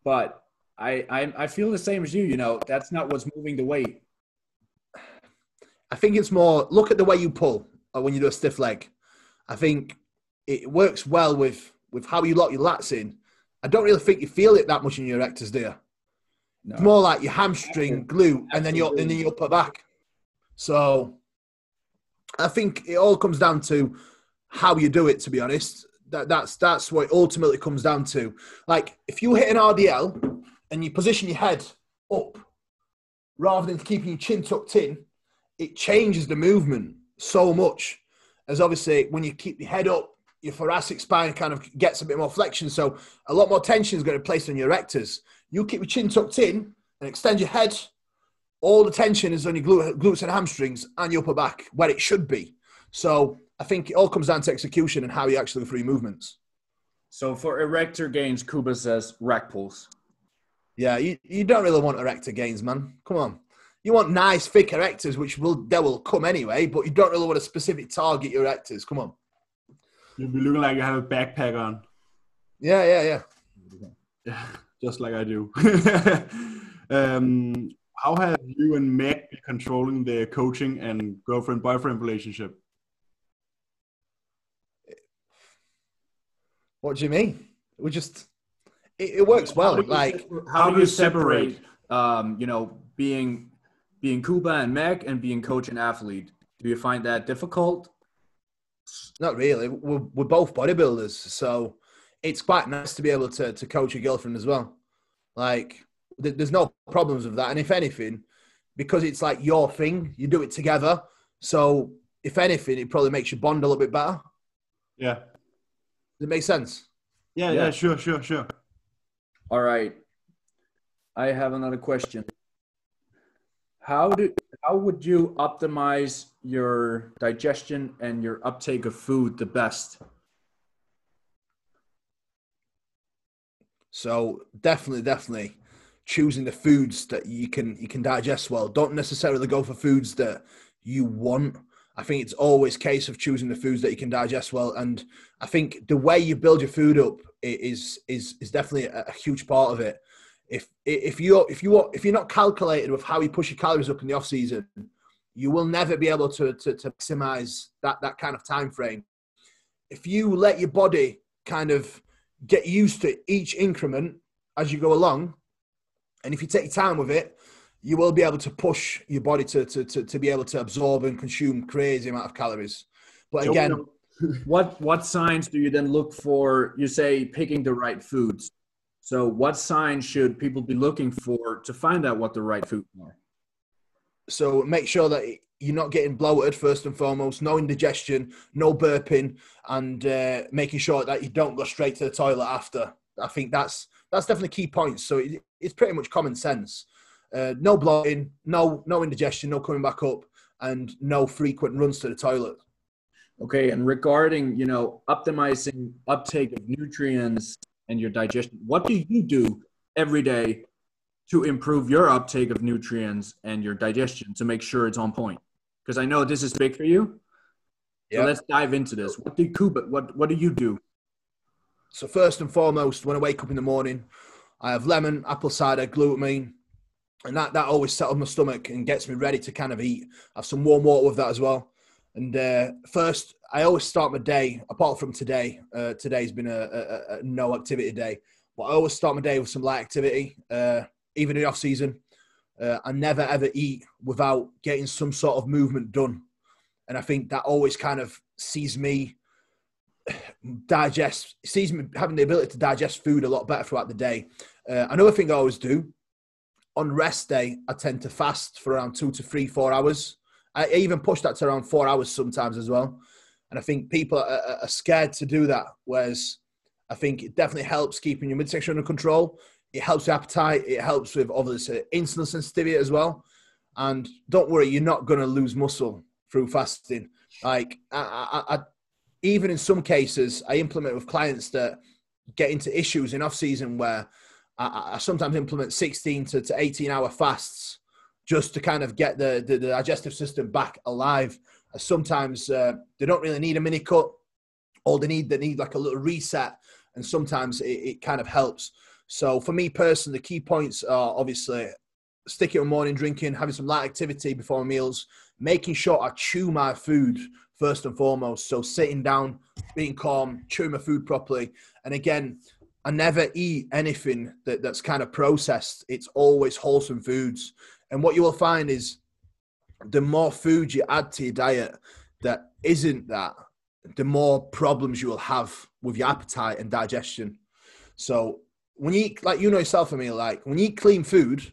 But I, I I feel the same as you, you know, that's not what's moving the weight. I think it's more look at the way you pull uh, when you do a stiff leg. I think it works well with with how you lock your lats in. I don't really think you feel it that much in your erectors, do you? No. It's more like your hamstring, glute, and then your and then your upper back. So I think it all comes down to how you do it. To be honest, that that's that's what it ultimately comes down to. Like if you hit an RDL and you position your head up rather than keeping your chin tucked in, it changes the movement so much. As obviously when you keep your head up, your thoracic spine kind of gets a bit more flexion. So a lot more tension is going to be placed on your erectors. You keep your chin tucked in and extend your head. All the tension is on your glu- glutes and hamstrings and your upper back, where it should be. So I think it all comes down to execution and how you actually go through your movements. So for erector gains, Kuba says rack pulls. Yeah, you, you don't really want erector gains, man. Come on. You want nice, thick erectors, which will they will come anyway, but you don't really want a specific target your erectors. Come on. You'll be looking like you have a backpack on. Yeah, yeah, yeah. Yeah, (laughs) just like I do. (laughs) um, how have you and Meg been controlling the coaching and girlfriend boyfriend relationship? What do you mean? We just it, it works well. How Like separ- How, do you separate, um, you know, being being Kuba and Meg and being coach and athlete? Do you find that difficult? not really. We're, we're both bodybuilders, so it's quite nice to be able to to coach your girlfriend as well. Like th- there's no problems with that, and if anything, because it's like your thing, you do it together. So if anything, it probably makes you bond a little bit better. Yeah. Does it make sense? yeah, Yeah. yeah, sure, sure, sure. All right. I have another question. How do how would you optimize your digestion and your uptake of food the best? So definitely, definitely choosing the foods that you can you can digest well. Don't necessarily go for foods that you want. I think it's always case of choosing the foods that you can digest well. And I think the way you build your food up is is is definitely a, a huge part of it. If if you if you if you're not calculated with how you push your calories up in the off season, you will never be able to, to, to maximize that, that kind of time frame. If you let your body kind of get used to each increment as you go along, and if you take time with it, you will be able to push your body to, to, to, to be able to absorb and consume crazy amount of calories. But again, what what signs do you then look for? You say picking the right foods. So, what signs should people be looking for to find out what the right foods are? So, make sure that you're not getting bloated first and foremost. No indigestion, no burping, and uh, making sure that you don't go straight to the toilet after. I think that's that's definitely key points. So it, it's pretty much common sense. Uh, no bloating, no no indigestion, no coming back up, and no frequent runs to the toilet. Okay, and regarding you know optimizing uptake of nutrients and your digestion, what do you do every day to improve your uptake of nutrients and your digestion to make sure it's on point? Because I know this is big for you. So let's dive into this. What do Kuba, what what do you do? So first and foremost, when I wake up in the morning, I have lemon, apple cider, glutamine, and that that always settles my stomach and gets me ready to kind of eat. I have some warm water with that as well. And uh, first, I always start my day. Apart from today, uh, today's been a, a, a, no activity day, but I always start my day with some light activity. Uh, even in the off season, uh, I never ever eat without getting some sort of movement done, and I think that always kind of sees me digest, sees me having the ability to digest food a lot better throughout the day. Uh, another thing I always do on rest day, I tend to fast for around two to three, four hours. I even push that to around four hours sometimes as well. And I think people are, are scared to do that. Whereas I think it definitely helps keeping your midsection under control. It helps with appetite. It helps with obviously insulin sensitivity as well. And don't worry, you're not going to lose muscle through fasting. Like I, I, I, even in some cases, I implement with clients that get into issues in off season where I, sometimes implement 16 to, to 18 hour fasts just to kind of get the, the, the digestive system back alive. Sometimes uh, they don't really need a mini cut, or they need they need like a little reset, and sometimes it, it kind of helps. So for me personally, the key points are obviously sticking with morning drinking, having some light activity before meals, making sure I chew my food first and foremost. So sitting down, being calm, chewing my food properly, and again, I never eat anything that, that's kind of processed. It's always wholesome foods. And what you will find is the more food you add to your diet that isn't that, the more problems you will have with your appetite and digestion. So when you eat, like you know yourself, I mean, like when you eat clean food,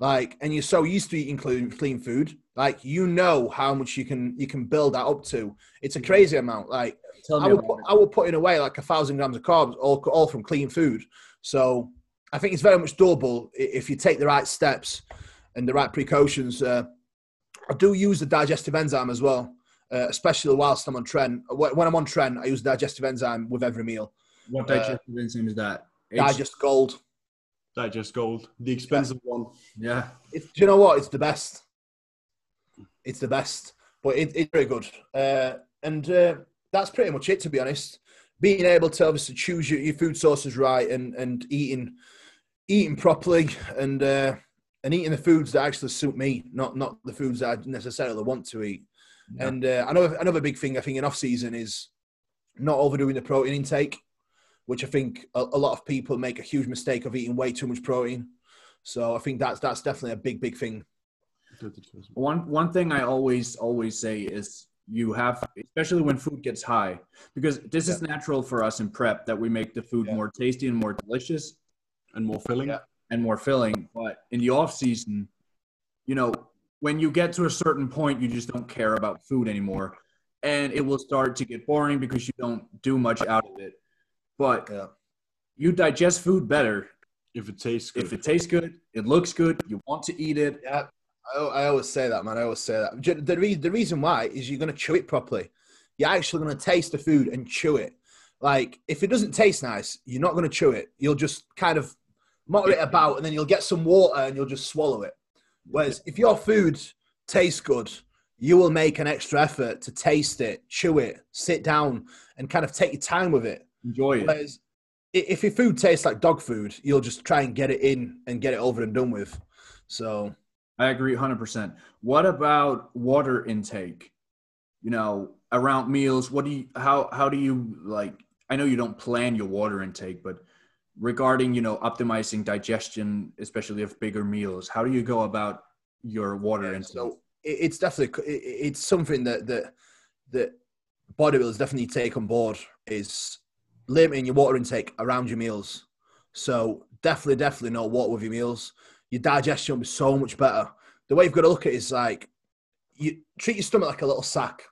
like, and you're so used to eating clean, clean food, like you know how much you can you can build that up to. It's a crazy amount. Like I will, put, I will put in away like a thousand grams of carbs, all all from clean food. So I think it's very much doable if you take the right steps and the right precautions. Uh, I do use the digestive enzyme as well, uh, especially whilst I'm on tren. When I'm on tren, I use digestive enzyme with every meal. What uh, digestive uh, enzyme is that? Digest Gold. Digest Gold, the expensive yeah. one. Yeah. It's, do you know what? It's the best. It's the best, but it, it's very good. Uh, and uh, that's pretty much it, to be honest. Being able to obviously choose your, your food sources right and, and eating eating properly and uh, and eating the foods that actually suit me, not not the foods that I necessarily want to eat. Yeah. And uh, another another big thing I think in off season is not overdoing the protein intake, which I think a, a, lot of people make a huge mistake of eating way too much protein. So I think that's that's definitely a big big thing. One one thing I always always say is you have especially when food gets high because this yeah. is natural for us in prep that we make the food yeah. more tasty and more delicious and more filling. Yeah and more filling. But in the off season, you know, when you get to a certain point, you just don't care about food anymore, and it will start to get boring because you don't do much out of it. But yeah. you digest food better if it tastes good. If it tastes good, it looks good. You want to eat it. Yeah, I, I always say that, man. I always say that. The, re- the reason why is you're going to chew it properly. You're actually going to taste the food and chew it. Like if it doesn't taste nice, you're not going to chew it. You'll just kind of mutter it about, and then you'll get some water and you'll just swallow it. Whereas if your food tastes good, you will make an extra effort to taste it, chew it, sit down, and kind of take your time with it. Enjoy it. Whereas if your food tastes like dog food, you'll just try and get it in and get it over and done with. So I agree 100%. What about water intake? You know, around meals, what do you how how do you like I know you don't plan your water intake, but regarding, you know, optimizing digestion, especially of bigger meals, how do you go about your water Yeah, intake? so it's definitely it's something that that that bodybuilders definitely take on board is limiting your water intake around your meals. So definitely, definitely know water with your meals. Your digestion will be so much better. The way you've got to look at it is like you treat your stomach like a little sack.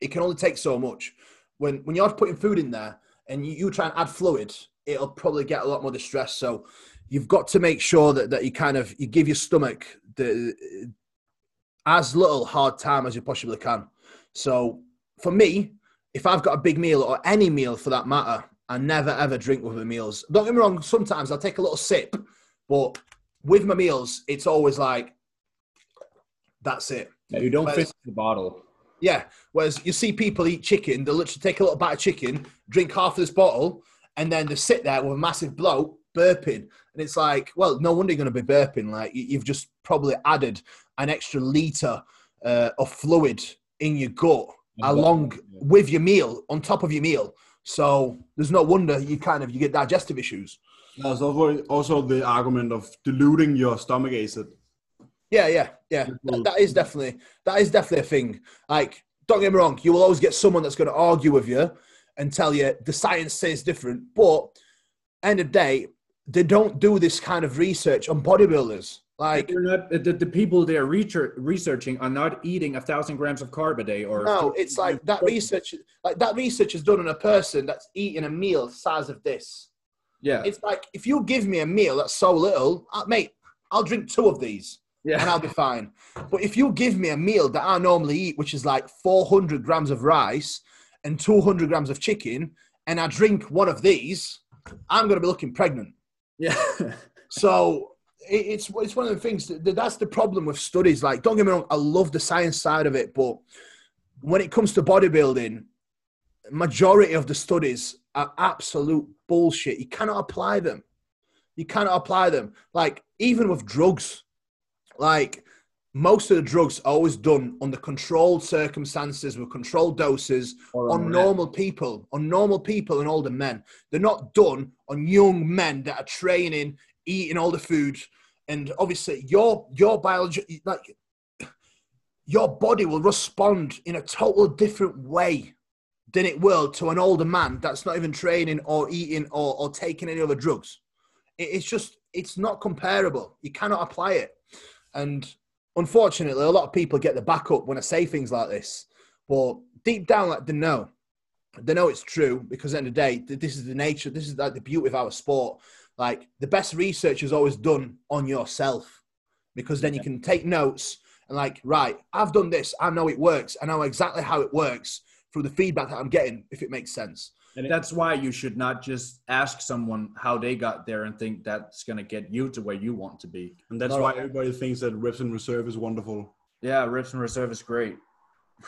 It can only take so much. When when you're putting food in there and you, you try and add fluid, it'll probably get a lot more distress. So you've got to make sure that, that you kind of you give your stomach the as little hard time as you possibly can. So for me, if I've got a big meal or any meal for that matter, I never ever drink with my meals. Don't get me wrong, sometimes I'll take a little sip, but with my meals, it's always like that's it. Yeah, you don't finish the bottle. Yeah. Whereas you see people eat chicken, they'll literally take a little bite of chicken, drink half of this bottle, and then they sit there with a massive bloat, burping. And it's like, well, no wonder you're going to be burping. Like you- you've just probably added an extra liter uh, of fluid in your gut along with your meal, on top of your meal. So there's no wonder you kind of you get digestive issues. There's also also the argument of diluting your stomach acid. Yeah, yeah, yeah. That, that is definitely that is definitely a thing. Like, don't get me wrong, you will always get someone that's going to argue with you and tell you the science says different. But end of day, they don't do this kind of research on bodybuilders. Like, They're not, the, the people they're research, researching are not eating a thousand grams of carb a day or no, it's like that research. Like that research is done on a person that's eating a meal the size of this. yeah It's like if you give me a meal that's so little, uh, mate, I'll drink two of these. and yeah I'll be fine. But if you give me a meal that I normally eat, which is like 400 grams of rice and 200 grams of chicken, and I drink one of these, I'm going to be looking pregnant. yeah (laughs) So it's it's one of the things that that's the problem with studies. Like, don't get me wrong, I love the science side of it, but when it comes to bodybuilding, majority of the studies are absolute bullshit. You cannot apply them. You cannot apply them. Like even with drugs, like most of the drugs are always done under controlled circumstances with controlled doses on normal people, on normal people and older men. They're not done on young men that are training, eating all the food, and obviously your your biology, like your body will respond in a total different way than it will to an older man that's not even training or eating or, or taking any other drugs. It, it's just it's not comparable. You cannot apply it, and unfortunately, a lot of people get the backup when I say things like this. But deep down, like they know, they know it's true because at the end of the day, this is the nature. This is like the beauty of our sport. Like the best research is always done on yourself because then you can take notes and like, right, I've done this. I know it works. I know exactly how it works through the feedback that I'm getting. If it makes sense. that's why you should not just ask someone how they got there and think that's going to get you to where you want to be And that's No, why everybody thinks that reps in reserve is wonderful. yeah reps and reserve is great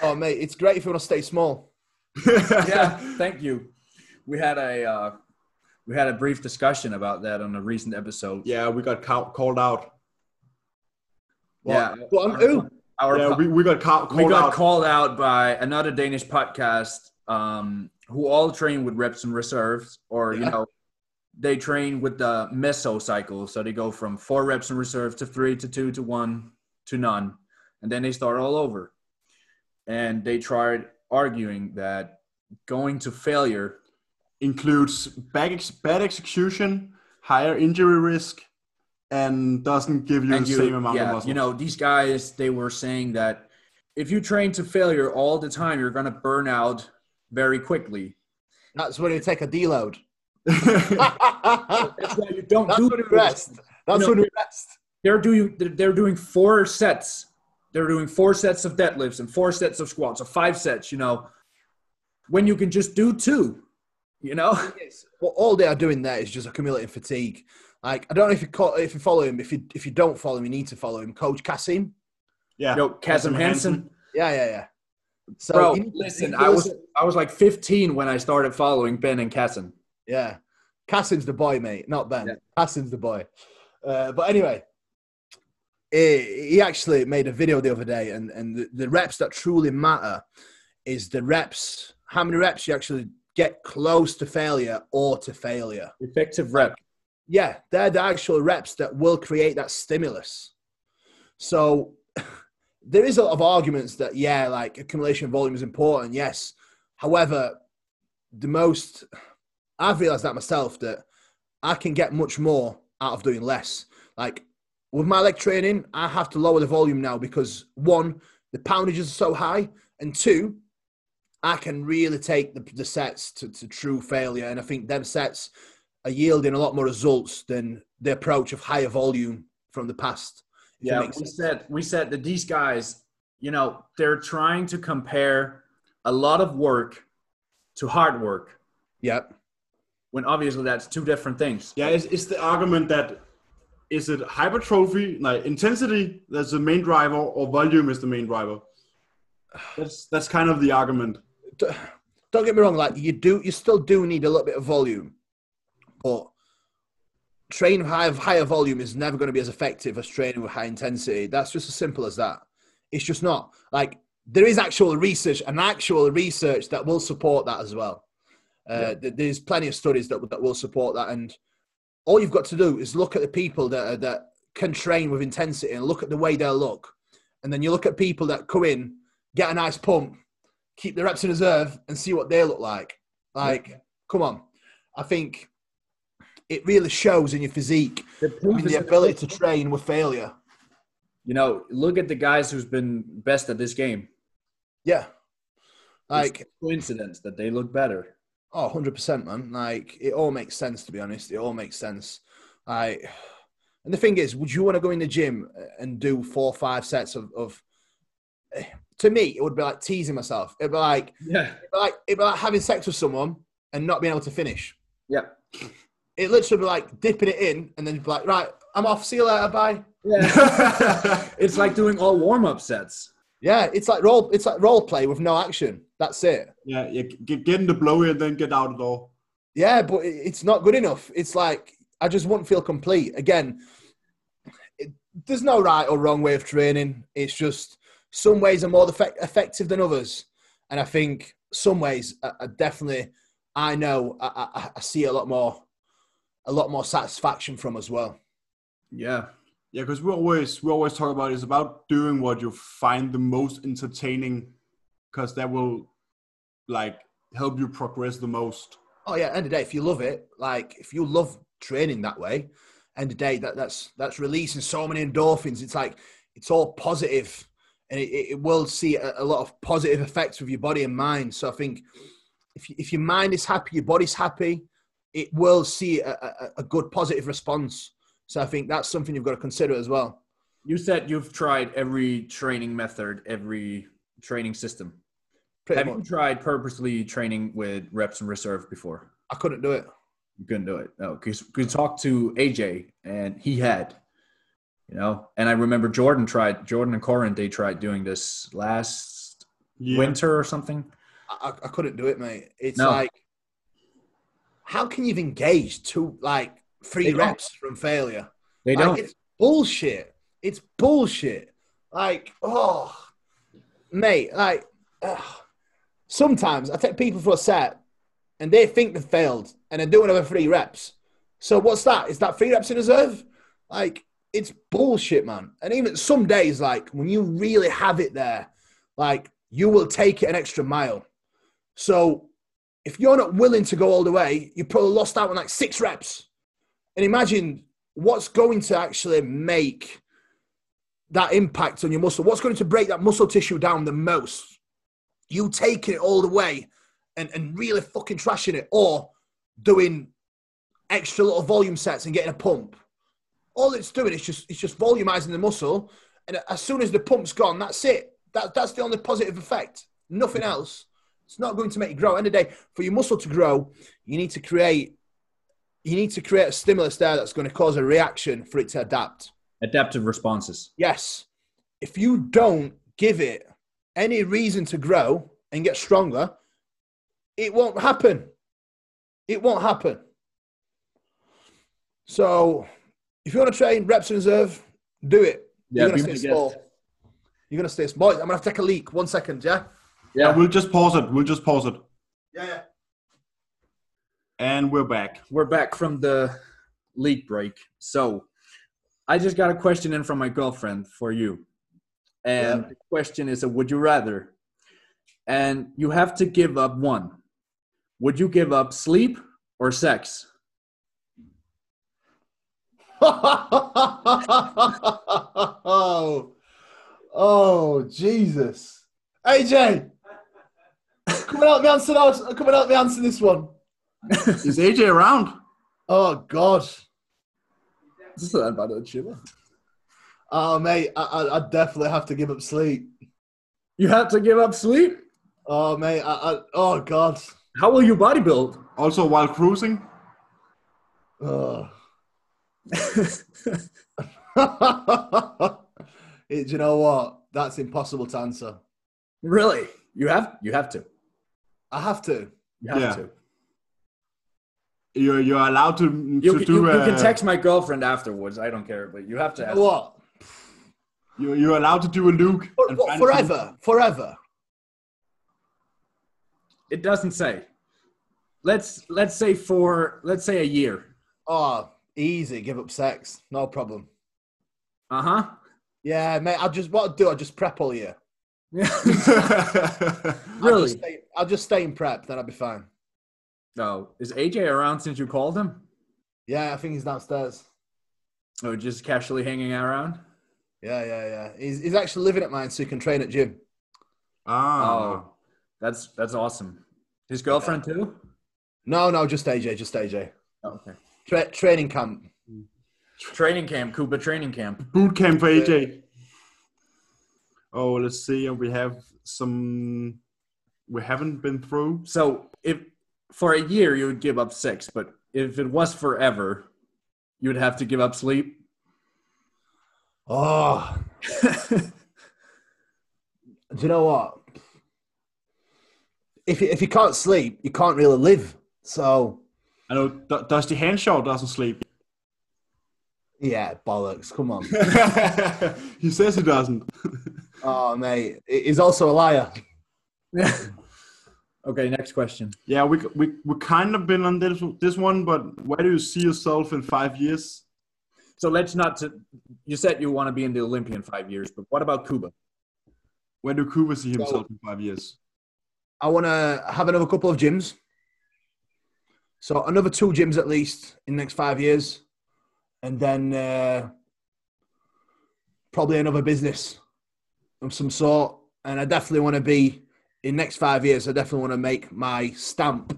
Oh mate, it's great if you want to stay small. (laughs) yeah thank you we had a uh, we had a brief discussion about that on a recent episode yeah, we got ca- called out. yeah Well, I'm who? our Yeah, we, we got ca- called we got out. called out by another Danish podcast um, who all train with reps and reserves, or you know, they train with the meso cycle. So they go from four reps and reserve to three to two to one to none, and then they start all over. And they tried arguing that going to failure. Includes bad, ex- bad execution, higher injury risk, and doesn't give you and the you, same amount of yeah, muscle. you know, these guys they were saying that if you train to failure all the time, you're gonna burn out very quickly. That's when you take a deload. That's why you don't That's do when you rest. That's No. when you rest. they're doing they're- they're doing four sets they're doing four sets of deadlifts and four sets of squats or five sets you know when you can just do two you know What all they are doing there is just accumulating fatigue. Like I don't know if you call, if you follow him. If you if you don't follow him, you need to follow him. Coach Cassim. yeah. yo Kasim Hansen Yeah, yeah, yeah. So bro you listen you i was i was like 15 when i started following ben and Kasim. Yeah, Cassim's the boy, mate, not Ben. Yeah. Cassim's the boy. Uh, but anyway, he, he actually made a video the other day, and and the, the reps that truly matter is the reps. How many reps you actually get close to failure or to failure. Effective rep. Yeah, they're the actual reps that will create that stimulus. So (laughs) there is a lot of arguments that yeah, like accumulation volume is important. Yes, however, the most I've realized that myself that I can get much more out of doing less. Like with my leg training, I have to lower the volume now because one, the poundages are so high, and two, I can really take the, the sets to, to true failure. And I think them sets are yielding a lot more results than the approach of higher volume from the past. Yeah, we sense. said we said that these guys, you know, they're trying to compare a lot of work to hard work. Yep. When obviously that's two different things. Yeah, it's, it's the argument that is it hypertrophy, like intensity, that's the main driver, or volume is the main driver. That's that's kind of the argument. Don't get me wrong, like you do, you still do need a little bit of volume, but training high higher volume is never going to be as effective as training with high intensity. That's just as simple as that. It's just not like there is actual research and actual research that will support that as well. Uh, yeah. There's plenty of studies that that will support that, and all you've got to do is look at the people that that can train with intensity and look at the way they look, and then you look at people that come in, get a nice pump, keep the reps in reserve, and see what they look like. Like, yeah. come on, I think it really shows in your physique the, the ability to train with failure. You know, look at the guys who's been best at this game. Yeah, like coincidence that they look better. Oh, 100%, man. Like, it all makes sense, to be honest. It all makes sense. Like, and the thing is, would you want to go in the gym and do four or five sets of, of eh, to me, it would be like teasing myself. It'd be like, yeah, it'd be like, it'd be like having sex with someone and not being able to finish. Yeah. It literally be like dipping it in and then you'd be like, right, I'm off. See you later. Bye. Yeah. (laughs) it's like doing all warm up sets. Yeah, it's like role. It's like role play with no action. That's it. Yeah, you get, get in the blow and then get out the door. Yeah, but it's not good enough. It's like I just wouldn't feel complete. Again, it, there's no right or wrong way of training. It's just some ways are more effect- effective than others, and I think some ways are, definitely. I know I, I, I see a lot more, a lot more satisfaction from as well. Yeah, yeah, because we always we always talk about it's about doing what you find the most entertaining, because that will like help you progress the most. Oh yeah, end of the day, if you love it, like if you love training that way, end of day that that's that's releasing so many endorphins. It's like it's all positive, and it, it will see a, a lot of positive effects with your body and mind. So I think if you, if your mind is happy, your body's happy, it will see a, a, a good positive response so I think that's something you've got to consider as well. You said you've tried every training method, every training system. Pretty Have much. you tried purposely training with reps and reserve before? I couldn't do it. You couldn't do it. No, because we talked to AJ and he had, you know, and I remember Jordan tried, Jordan and Corin, they tried doing this last yeah. winter or something. I, I couldn't do it, mate. It's no. like, how can you even engage to like three they reps don't. from failure. They like, don't. It's bullshit. It's bullshit. Like, oh, mate, like, sometimes I take people for a set and they think they've failed and they're doing over three reps. So what's that? Is that three reps in reserve? Like, it's bullshit, man. And even some days, like, when you really have it there, like, you will take it an extra mile. So if you're not willing to go all the way, you probably lost out on like six reps. And imagine what's going to actually make that impact on your muscle. What's going to break that muscle tissue down the most? You taking it all the way and, and really fucking trashing it, or doing extra little volume sets and getting a pump. All it's doing is just it's just volumizing the muscle, and as soon as the pump's gone, that's it. That, that's the only positive effect. Nothing else. It's not going to make you grow. End of the day, for your muscle to grow, you need to create you need to create a stimulus there that's going to cause a reaction for it to adapt. Adaptive responses. Yes. If you don't give it any reason to grow and get stronger, it won't happen. It won't happen. So, if you want to train reps in reserve, do it. Yeah, You're gonna stay guest. small. You're gonna stay small. I'm gonna have to take a leak. One second, yeah. Yeah, we'll just pause it. We'll just pause it. Yeah, yeah. And we're back. we're back from the leak break. So I just got a question in from my girlfriend for you. And Yeah. the question is a would you rather? And you have to give up one. Would you give up sleep or sex? Oh, (laughs) oh, Jesus. AJ, come and help me answer those. Come and help me answer this one. Is AJ around? Oh, God. This is an bad You Oh, mate, I, I, I definitely have to give up sleep. You have to give up sleep? Oh, mate, I, I, oh, God. How will you bodybuild? Also, while cruising? Oh. (laughs) It- do you know what? That's impossible to answer. really? You have you have to. I have to. You have Yeah. to. You're, you're allowed to, You, to can- do. you, you uh, can text my girlfriend afterwards. I don't care, but you have to You ask. what? You're, you're allowed to do a Luke. For- and what, find forever. Forever. It doesn't say. Let's let's say for let's say a year. Oh, easy. Give up sex. No problem. Uh huh. Yeah, mate. I'll just what I'll do. I'll just prep all year. (laughs) I'll really? just, stay, I'll just stay in prep. Then I'll be fine. No. Is AJ around since you called him? Yeah, I think he's downstairs. Or just casually hanging around? Yeah, yeah, yeah. He's, he's actually living at mine, so he can train at gym. ah. Oh, that's that's awesome. His girlfriend too? No, no, just AJ, just AJ. Oh, okay. Tra- training camp. Training camp, Kuba training camp. Boot camp for AJ. Oh, let's see. We have some. We haven't been through. So if for a year you would give up six, but if it was forever, you would have to give up sleep. Oh, (laughs) do you know what? If you, if you can't sleep, you can't really live. So I know D- Dusty Hanshaw doesn't sleep. yeah, bollocks. Come on. (laughs) he says he doesn't. (laughs) oh, mate, he's also a liar. (laughs) okay, next question. yeah, we we we kind of been on this this one, but where do you see yourself in five years? So let's not. To, you said you want to be in the Olympia in five years, but what about Kuba? Where do Kuba see himself in five years? I want to have another couple of gyms. So another two gyms at least in the next five years, and then uh, probably another business of some sort. And I definitely want to be in next five years. I definitely want to make my stamp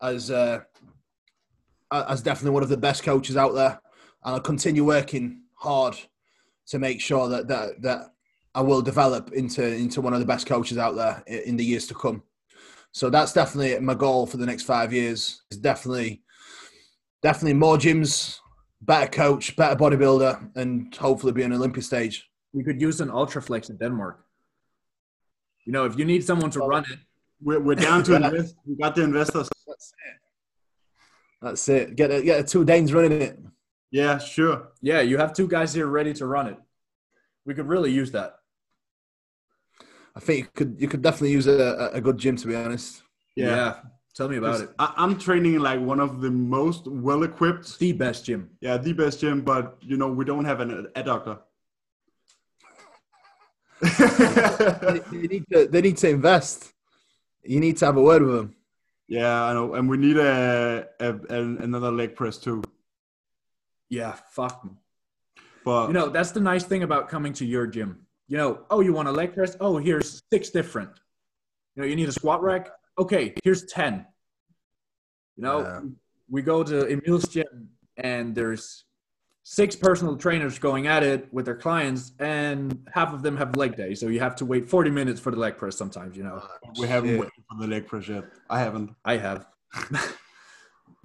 as uh, as definitely one of the best coaches out there, and I'll continue working hard to make sure that that that I will develop into into one of the best coaches out there in the years to come. So that's definitely my goal for the next five years. Is definitely definitely more gyms, better coach, better bodybuilder, and hopefully be on Olympic stage. We could use an Ultraflex in Denmark. You know, if you need someone to run it, We're, we're down to (laughs) invest. We got the investors. That's it. That's it. Get a, get a two Danes running it. Yeah, sure. yeah, you have two guys here ready to run it. We could really use that. I think you could you could definitely use a, a- a good gym to be honest. Yeah. Tell me about it. I, I'm training in like one of the most well equipped, The best gym. yeah, the best gym, but you know, we don't have an adductor. (laughs) they, they need to they need to invest. You need to have a word with them. yeah, I know. And we need a, a, an another leg press too. Yeah, fuck. But You know, that's the nice thing about coming to your gym. You know, oh, you want a leg press? Oh, here's six different. You know, you need a squat rack? Okay, here's 10. You know, Yeah. we go to Emil's gym and there's six personal trainers going at it with their clients, and half of them have leg day. So you have to wait 40 minutes for the leg press sometimes, you know. we haven't Shit. waited for the leg press yet. I haven't. I have. (laughs)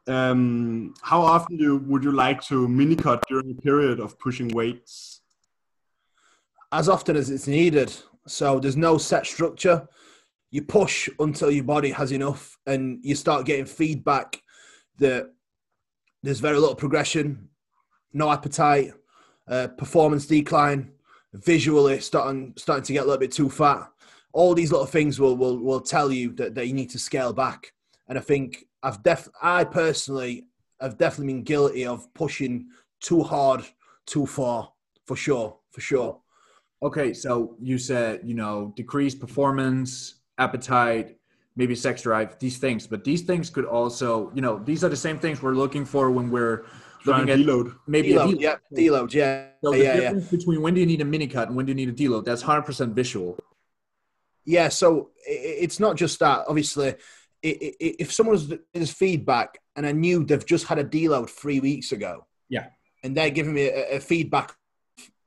Um, how often do would you like to mini cut during a period of pushing weights? As often as it's needed. So there's no set structure. You push until your body has enough, and you start getting feedback that there's very little progression, no appetite, uh, performance decline, visually starting starting to get a little bit too fat. All these little things will will will tell you that, that you need to scale back. And I think I've def I personally have definitely been guilty of pushing too hard, too far, for sure, for sure. Okay, so you said you know decreased performance, appetite, maybe sex drive, these things, but these things could also you know these are the same things we're looking for when we're Trying looking to at deload. maybe a Deload, deload. yeah, deload, yeah, So the yeah, yeah. difference between when do you need a mini cut and when do you need a deload? That's hundred percent visual. Yeah, so i- i- it's not just that. Obviously, i- i- if someone's is feedback and I knew they've just had a deload three weeks ago, Yeah. and they're giving me a, a feedback,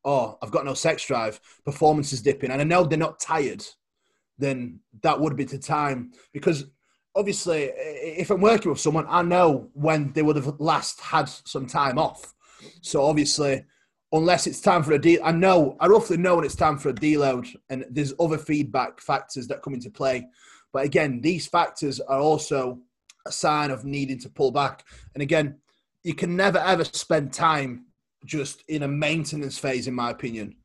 oh, I've got no sex drive, performance is dipping, and I know they're not tired, then that would be the time because obviously, if I'm working with someone, I know when they would have last had some time off. So obviously, unless it's time for a deal, I know I roughly know when it's time for a deload, and there's other feedback factors that come into play. But again, these factors are also a sign of needing to pull back. And again, you can never ever spend time just in a maintenance phase, in my opinion.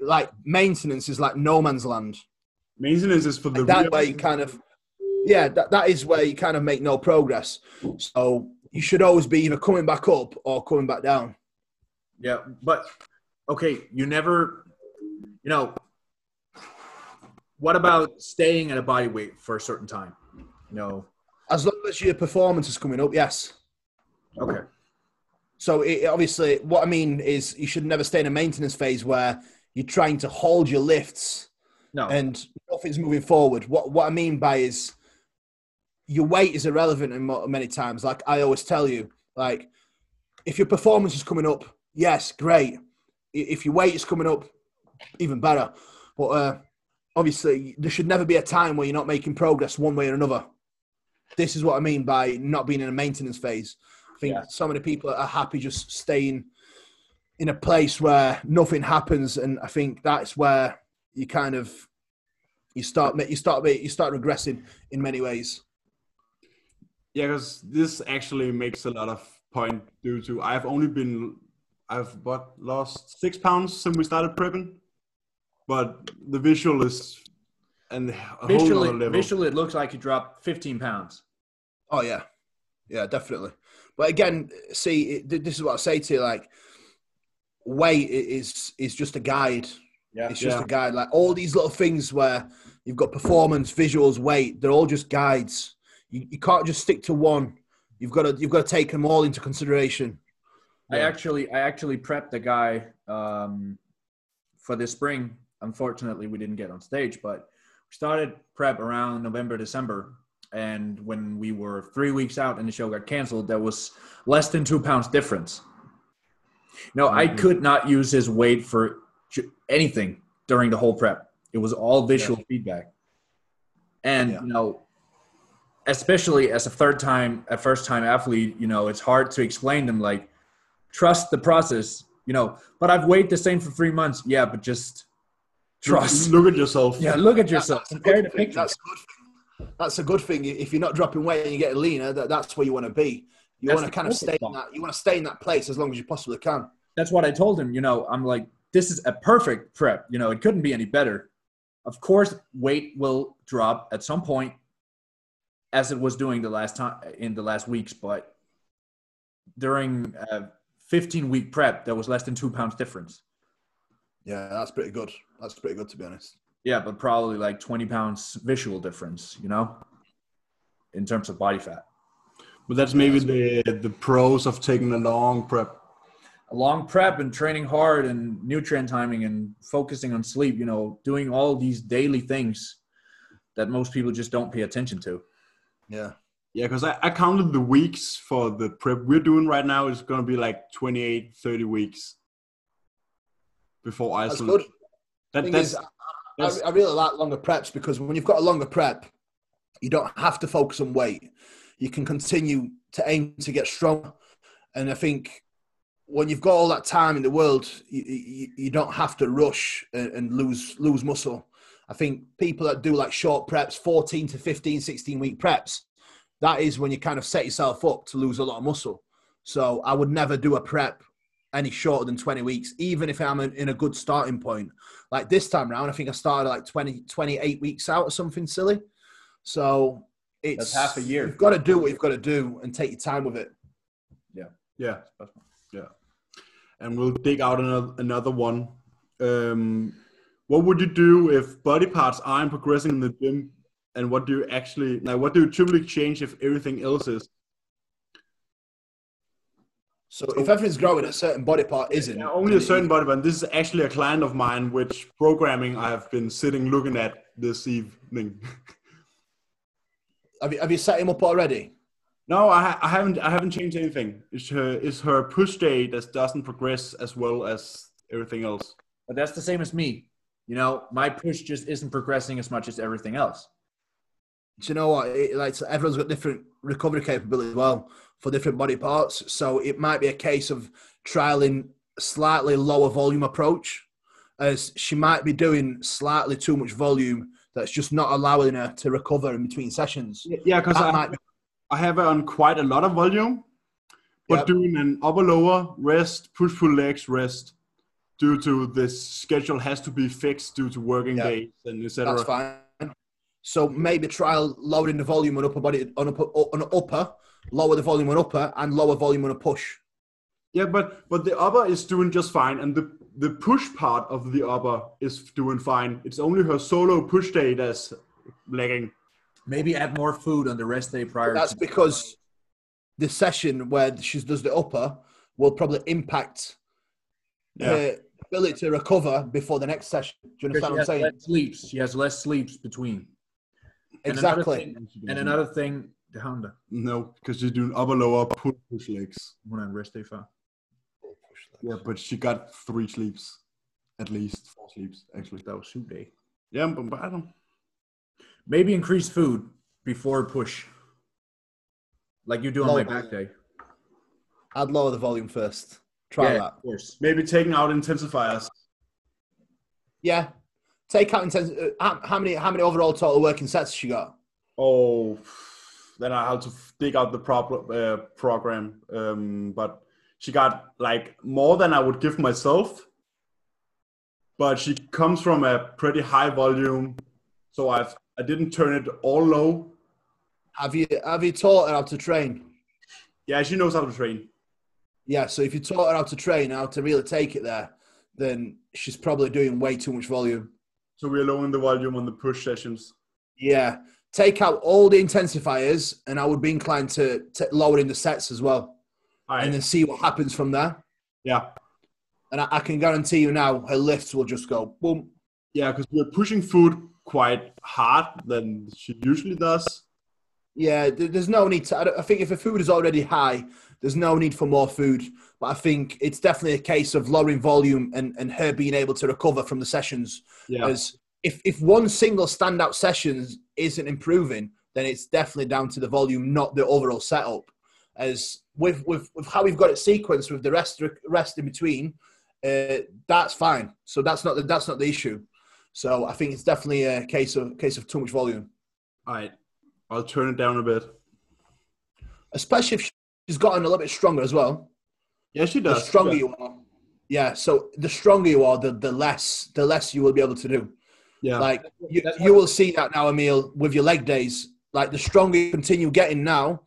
Like maintenance is like no man's land. Maintenance is for the That real- way, you kind of, yeah, that, that is where you kind of make no progress. So you should always be either coming back up or coming back down. Yeah, but okay, you never, you know, what about staying at a body weight for a certain time? You know, As long as your performance is coming up, yes. okay, So it, obviously, what I mean is you should never stay in a maintenance phase where you're trying to hold your lifts no, and nothing's moving forward. What what I mean by is your weight is irrelevant in many times. Like I always tell you, like if your performance is coming up, yes, great. If your weight is coming up, even better. But uh, obviously, there should never be a time where you're not making progress one way or another. This is what I mean by not being in a maintenance phase. I think Yeah. so many people are happy just staying in a place where nothing happens, and I think that's where you kind of you start you start you start regressing in many ways. Yeah, because this actually makes a lot of point due to I've only been I've what lost six pounds since we started prepping, but the visual is and a whole other visually, level. visually, it looks like you dropped 15 pounds. Oh yeah, yeah, definitely. But again, see, it, this is what I say to you: like, weight is is just a guide. Yeah, It's just Yeah. a guide. Like all these little things where you've got performance, visuals, weight. They're all just guides. You, you can't just stick to one. You've got to you've got to take them all into consideration. I actually, I actually prepped a guy um, for this spring. Unfortunately, we didn't get on stage, but we started prep around November, December, and when we were three weeks out and the show got canceled, there was less than two pounds difference. No, I Mhm. could not use his weight for anything during the whole prep. It was all visual feedback, and Yeah. you know, especially as a third time, a first time athlete, you know, it's hard to explain them like trust the process, you know. But I've weighed the same for three months. Yeah, but just trust. Look at yourself. Yeah, look at yourself. That's Compare good the pictures. That's a good thing. That's a good thing. If you're not dropping weight and you're getting leaner, that, that's where you want to be. You That's want to kind of stay in that. You want to stay in that place as long as you possibly can. That's what I told him. You know, I'm like, this is a perfect prep. You know, it couldn't be any better. Of course, weight will drop at some point, as it was doing the last time in the last weeks. But during a 15 week prep, there was less than two pounds difference. Yeah, that's pretty good. That's pretty good to be honest. Yeah, but probably like 20 pounds visual difference. You know, in terms of body fat. But that's maybe the the pros of taking a long prep. a long prep and training hard and nutrient timing and focusing on sleep, you know, doing all these daily things that most people just don't pay attention to. Yeah. Yeah, because I, I counted the weeks for the prep we're doing right now. It's going to be like 28, 30 weeks before That's Iceland. good. That, that's, is, I, I really like longer preps because when you've got a longer prep, you don't have to focus on weight. You can continue to aim to get strong. And I think when you've got all that time in the world, you, you, you don't have to rush and, and lose lose muscle. I think people that do like short preps, 14 to 15, 16 week preps, that is when you kind of set yourself up to lose a lot of muscle. So I would never do a prep any shorter than 20 weeks, even if I'm in in a good starting point. Like this time round, I think I started like 20, 28 weeks out or something silly. So it's That's half a year. You've got to do what you've got to do and take your time with it. Yeah. Yeah, yeah. And we'll dig out another another one. Um, what would you do if body parts aren't progressing in the gym? And what do you actually like? What do you typically change if everything else is? So if everything's growing, a certain body part isn't. Yeah, only a certain body part. This is actually a client of mine, which programming I have been sitting looking at this evening. Have you, have you set him up already? no, I, ha- I haven't. I haven't changed anything. It's her. It's her push day that doesn't progress as well as everything else. But that's the same as me. You know, my push just isn't progressing as much as everything else. Do you know what? It, like everyone's got different recovery capability as well for different body parts. So it might be a case of trialing slightly lower volume approach, as she might be doing slightly too much volume that's just not allowing her to recover in between sessions. Yeah, because I, be, I have it on quite a lot of volume, but Yep. doing an upper lower rest, push pull legs rest, due to this schedule has to be fixed due to working Yep. days and etc. that's fine. So maybe trial lowering the volume on upper body on upper on upper, lower the volume on upper, and lower volume on a push. Yeah, but but the upper is doing just fine, and the the push part of the upper is doing fine. It's only her solo push day that's lagging. Maybe add more food on the rest day prior. That's to- because the session where she does the upper will probably impact Yeah. her ability to recover before the next session. Do you understand she what I'm has saying? less sleeps. She has less sleeps between. And another Exactly. thing- And another thing, the Honda. No, because she's doing upper lower push push legs. One on rest day five. Yeah, but she got three sleeps, at least four sleeps actually. That was soup day. Yeah, but, but I don't. Maybe increase food before push. Like you do on my Lower. back day. I'd lower the volume first. Try yeah, that. of course. Maybe taking out intensifiers. Yeah. Take out intense. Uh, how, how many? How many overall total working sets has she got? Oh, then I had to dig out the uh, program. Um, but she got like more than I would give myself. But she comes from a pretty high volume, so I've I didn't turn it all low. Have you Have you taught her how to train? Yeah, she knows how to train. Yeah. So if you taught her how to train, how to really take it there, then she's probably doing way too much volume. So we're lowering the volume on the push sessions. Yeah. Take out all the intensifiers, and I would be inclined to, lower in the sets as well, right. and then see what happens from there. yeah, And I, I can guarantee you now, her lifts will just go boom. yeah, because we're pushing food quite hard than she usually does. Yeah, there's no need to. I I think if the food is already high, there's no need for more food. But I think it's definitely a case of lowering volume and, and her being able to recover from the sessions. Yeah, As if, if one single standout session isn't improving, then it's definitely down to the volume, not the overall setup. As with with, with how we've got it sequenced with the rest rest in between, uh, that's fine. So that's not the, that's not the issue. So I think it's definitely a case of case of too much volume. all right. I'll turn it down a bit. especially if she's gotten a little bit stronger as well. Yeah, she The does. stronger Yeah. you are, yeah. So the stronger you are, the the less the less you will be able to do. Yeah, Like you, you will see that now, Emil, with your leg days. Like the stronger you continue getting now,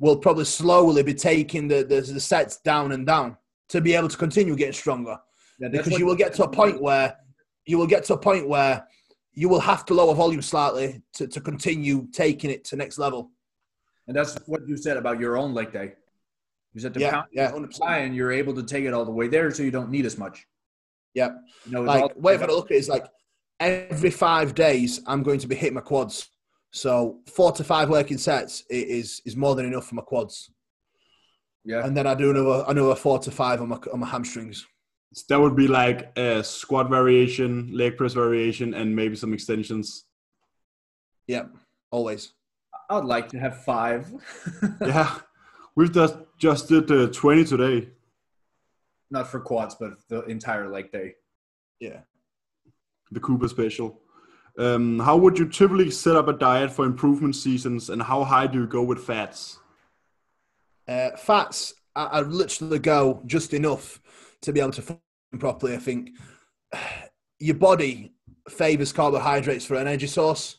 will probably slowly be taking the, the the sets down and down to be able to continue getting stronger. Yeah, Because you will get to a point where you will get to a point where you will have to lower volume slightly to, to continue taking it to next level. And that's what you said about your own leg day. You said the Yeah, pound yeah, is 100%. high and you're able to take it all the way there, so you don't need as much. Yeah. You know, like all- way I've got to look at it is like every five days I'm going to be hitting my quads. So four to five working sets is is more than enough for my quads, yeah. and then I do another another four to five on my on my hamstrings. So that would be like a squat variation, leg press variation, and maybe some extensions. Yeah, always. I'd like to have five. (laughs) yeah, we've just just did uh, 20 today. Not for quads, but the entire leg day. Yeah. The Kuba special. Um, how would you typically set up a diet for improvement seasons, and how high do you go with fats? Uh, fats, I, I literally go just enough to be able to function properly. I think (sighs) your body favors carbohydrates for energy source,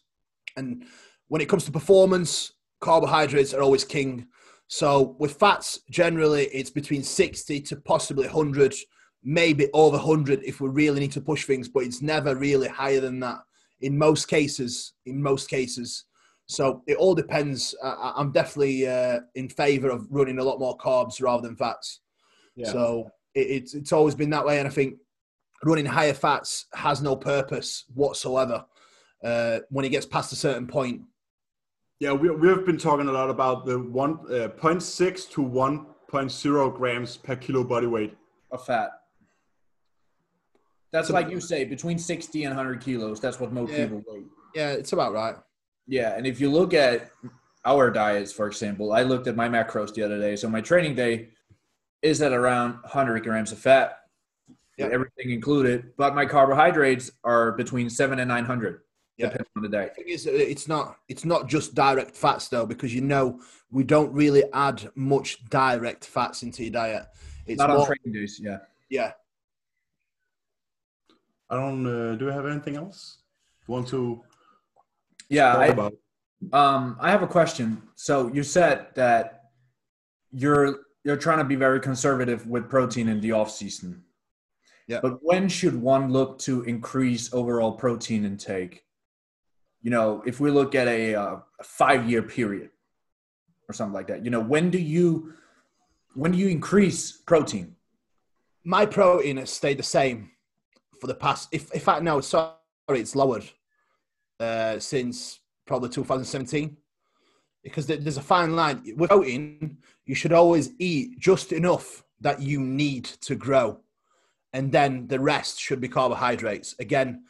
and when it comes to performance, carbohydrates are always king. So with fats, generally it's between 60 to possibly 100, maybe over 100 if we really need to push things, but it's never really higher than that in most cases. In most cases. So it all depends. I, I'm definitely uh, in favor of running a lot more carbs rather than fats. Yeah. So it, it's it's always been that way, and I think running higher fats has no purpose whatsoever uh, when it gets past a certain point. Yeah, we, we have been talking a lot about the one uh, 0.6 to 1.0 grams per kilo body weight. Of fat. That's So- like you say, between 60 and 100 kilos. That's what most Yeah. people weigh. Yeah, it's about right. Yeah, and if you look at our diets, for example, I looked at my macros the other day. So my training day is at around 100 grams of fat, Yeah. everything included. But my carbohydrates are between seven and 900, Yeah. depending on the day. The thing is, uh, it's not it's not just direct fats though, because you know we don't really add much direct fats into your diet. It's Not on more, training days, yeah. yeah. I don't. Uh, do I have anything else? You want to Yeah, talk I, about? Um, I have a question. So you said that you're you're trying to be very conservative with protein in the off season. Yeah. But when should one look to increase overall protein intake? You know, if we look at a, uh, a five year period or something like that, you know, when do you when do you increase protein? My protein has stayed the same for the past. If if I no, sorry, it's lowered uh, since probably 2017. Because there's a fine line with protein. You should always eat just enough that you need to grow, and then the rest should be carbohydrates. Again,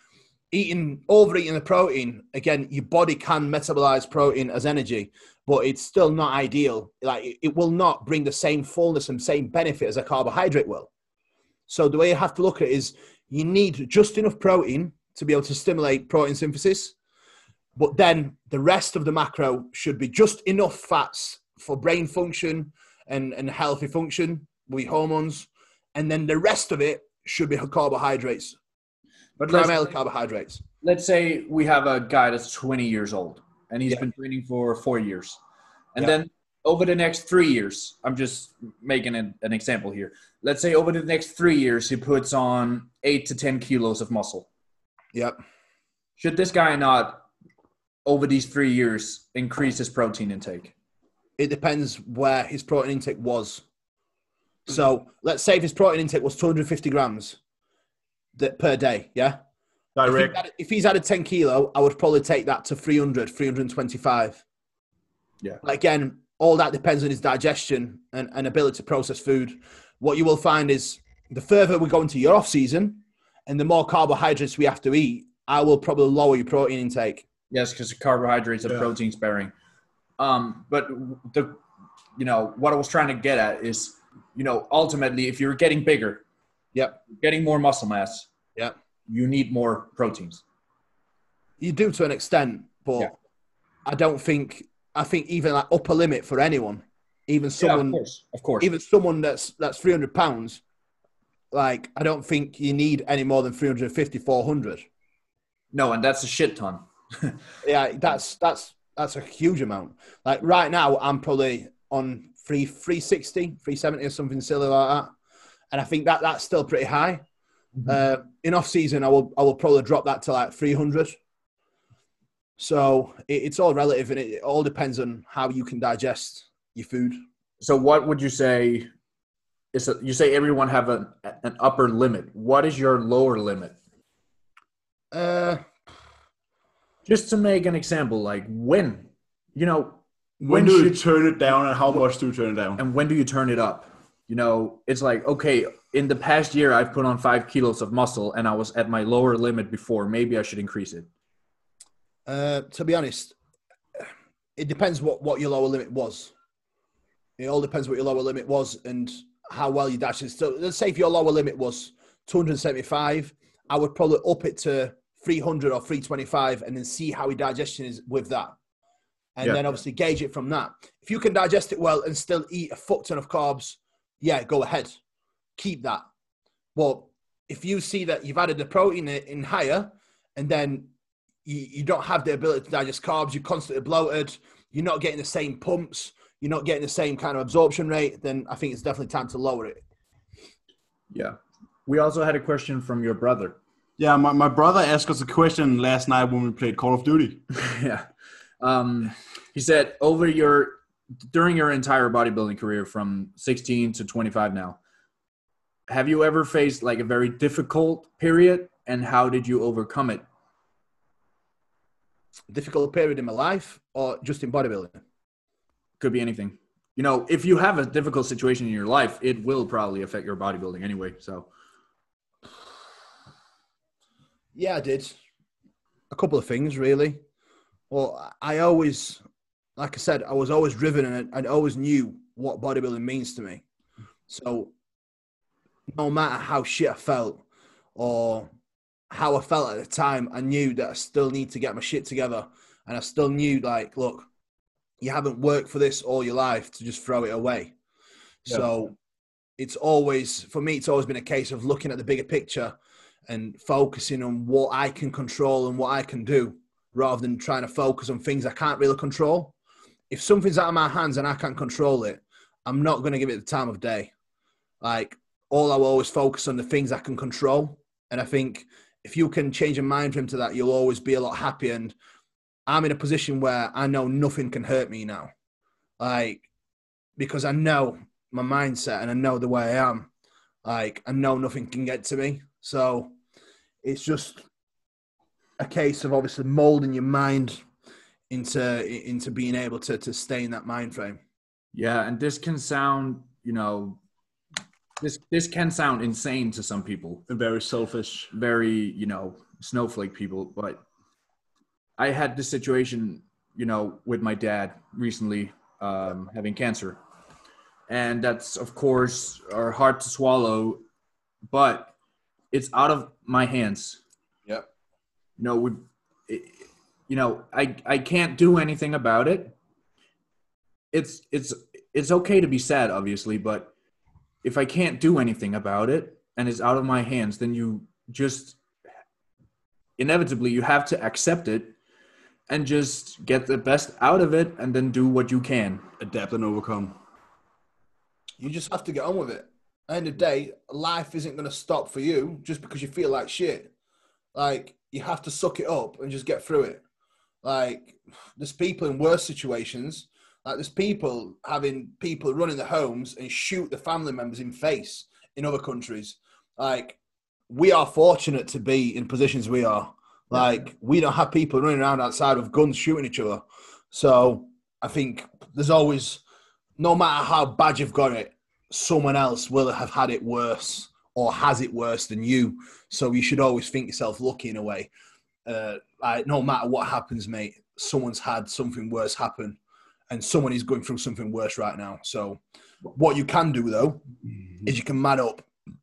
eating overeating the protein. Again, your body can metabolize protein as energy, but it's still not ideal. Like it will not bring the same fullness and same benefit as a carbohydrate will. So the way you have to look at it is you need just enough protein to be able to stimulate protein synthesis, but then the rest of the macro should be just enough fats for brain function and, and healthy function with hormones, and then the rest of it should be carbohydrates, But let's, primarily carbohydrates. let's say we have a guy that's 20 years old and he's Yeah. been training for four years. And Yeah. then over the next three years, I'm just making an, an example here. Let's say over the next three years, he puts on eight to 10 kilos of muscle. Yep. Should this guy not, over these three years, increase his protein intake? it depends where his protein intake was. Mm-hmm. So let's say if his protein intake was 250 grams that per day, yeah? If, he Direct. had- if he's added 10 kilo, I would probably take that to 300, 325. Yeah. Again, all that depends on his digestion and, and ability to process food. What you will find is the further we go into your off season and the more carbohydrates we have to eat, I will probably lower your protein intake. Yes, because carbohydrates are Yeah. protein sparing. Um, but the, you know, what I was trying to get at is, you know, ultimately, if you're getting bigger, Yep. getting more muscle mass, Yep. you need more proteins. You do to an extent, but Yeah. I don't think I think even like upper limit for anyone, even yeah, someone of course, of course. even someone that's that's 300 pounds, like I don't think you need any more than 350, 400. no, and that's a shit ton. (laughs) Yeah, that's that's that's a huge amount. Like right now, I'm probably on three 360, 370 or something silly like that, and I think that that's still pretty high. Uh, in off season, I will I will probably drop that to like 300. So it, it's all relative, and it, it all depends on how you can digest your food. So, what would you say? Is a, you say everyone have an an upper limit? What is your lower limit? Uh, Just to make an example, like when, you know, When when do you turn it down and how much do you turn it down? and when do you turn it up? You know, it's like, okay, in the past year, I've put on five kilos of muscle and I was at my lower limit before. Maybe I should increase it. Uh, to be honest, it depends what, what your lower limit was. It all depends what your lower limit was and how well you dash it. So let's say if your lower limit was 275, I would probably up it to 300 or 325 and then see how your digestion is with that. And Yeah. then obviously gauge it from that. If you can digest it well and still eat a fuck ton of carbs, yeah, go ahead. Keep that. But if you see that you've added the protein in in higher, and then you, you don't have the ability to digest carbs, you're constantly bloated, you're not getting the same pumps, you're not getting the same kind of absorption rate, then I think it's definitely time to lower it. Yeah. We also had a question from your brother. Yeah, my, my brother asked us a question last night when we played Call of Duty. (laughs) yeah. Um, he said over your during your entire bodybuilding career from 16 to 25 now, have you ever faced like a very difficult period and how did you overcome it? Difficult period in my life or just in bodybuilding? Could be anything. You know, if you have a difficult situation in your life, it will probably affect your bodybuilding anyway. So, Yeah, I did. A couple of things, really. Well, I always, like I said, I was always driven and I, always knew what bodybuilding means to me. So, no matter how shit I felt or how I felt at the time, I knew that I still need to get my shit together. And I still knew, like, look, you haven't worked for this all your life to just throw it away. Yeah. So, it's always, for me, it's always been a case of looking at the bigger picture and focusing on what I can control and what I can do rather than trying to focus on things I can't really control. If something's out of my hands and I can't control it, I'm not going to give it the time of day. Like, all I will always focus on the things I can control. And I think if you can change your mind frame to that, you'll always be a lot happier. And I'm in a position where I know nothing can hurt me now. Like, because I know my mindset and I know the way I am. Like, I know nothing can get to me. So it's just a case of obviously molding your mind into into being able to to stay in that mind frame. yeah, and this can sound, you know, this this can sound insane to some people. And very selfish. very you know snowflake people but i had this situation you know with my dad recently um, having cancer and that's of course are hard to swallow but it's out of my hands Yep. you know would you know i i can't do anything about it it's it's it's okay to be sad obviously but if i can't do anything about it and it's out of my hands then you just inevitably you have to accept it and just get the best out of it and then do what you can Adapt and overcome. You just have to get on with it. At the end of the day, life isn't going to stop for you just because you feel like shit. Like you have to suck it up and just get through it. Like there's people in worse situations. Like there's people having people running their homes and shoot the family members in face in other countries. Like we are fortunate to be in positions we are. Like we don't have people running around outside with guns shooting each other. So I think there's always, no matter how bad you've got it, someone else will have had it worse or has it worse than you. So you should always think yourself lucky in a way. Uh, like, no matter what happens, mate, someone's had something worse happen, and someone is going through something worse right now. So what you can do though mm-hmm. is you can man up,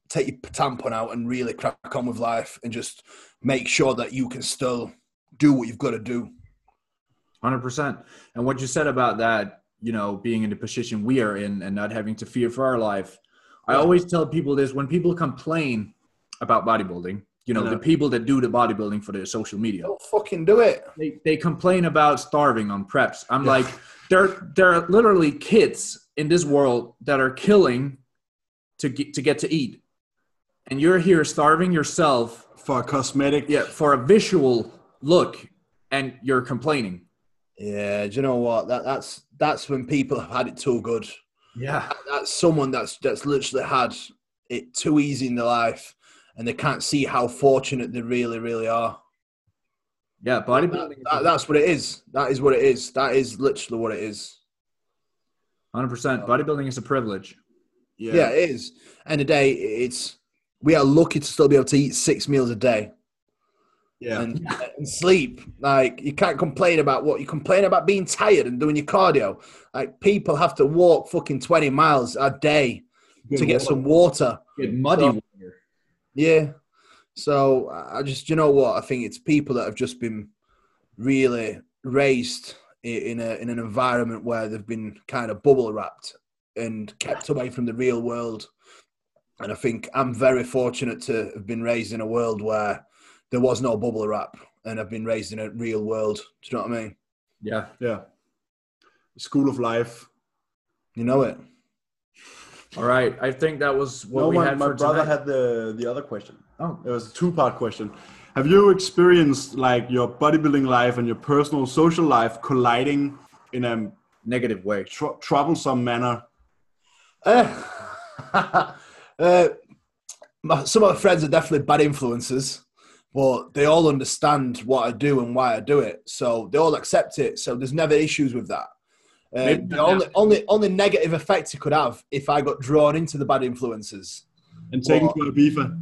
take your tampon out, and really crack on with life, and just make sure that you can still do what you've got to do. 100% and what you said about that you know being in the position we are in and not having to fear for our life i always tell people this when people complain about bodybuilding you know Yeah. the people that do the bodybuilding for their social media Don't fucking do it. they, they complain about starving on preps. I'm like, there there are literally kids in this world that are killing to get to get to eat, and you're here starving yourself, For a cosmetic. yeah, for a visual look, and you're complaining. Yeah, do you know what? That that's that's when people have had it too good. Yeah, That's someone that's that's literally had it too easy in their life, and they can't see how fortunate they really, really are. yeah, bodybuilding. That- that's what it is. That is what it is. That is literally what it is. Hundred percent. Bodybuilding is a privilege. Yeah. Yeah, it is. End of the day, it's we are lucky to still be able to eat six meals a day Yeah. and, and sleep. Like you can't complain about what you complain about being tired and doing your cardio. Like people have to walk fucking twenty miles a day to get some water. Get muddy So- water. Yeah. So I just, you know what? I think it's people that have just been really raised in a in an environment where they've been kind of bubble wrapped and kept away from the real world. And I think I'm very fortunate to have been raised in a world where there was no bubble wrap, and I've been raised in a real world. Do you know what I mean? Yeah. Yeah. School of life. You know it. All right. I think that was what no, we my, had my for brother tonight. had the the other question. oh, It was a two part question. Have you experienced like your bodybuilding life and your personal social life colliding in a negative way. tr- troublesome manner? Uh, uh, (laughs) my, some of my friends are definitely bad influences, but they all understand what I do and why I do it. So they all accept it. So there's never issues with that. Uh, the only, only, only negative effect it could have if I got drawn into the bad influences. And taking Well- to a beefer.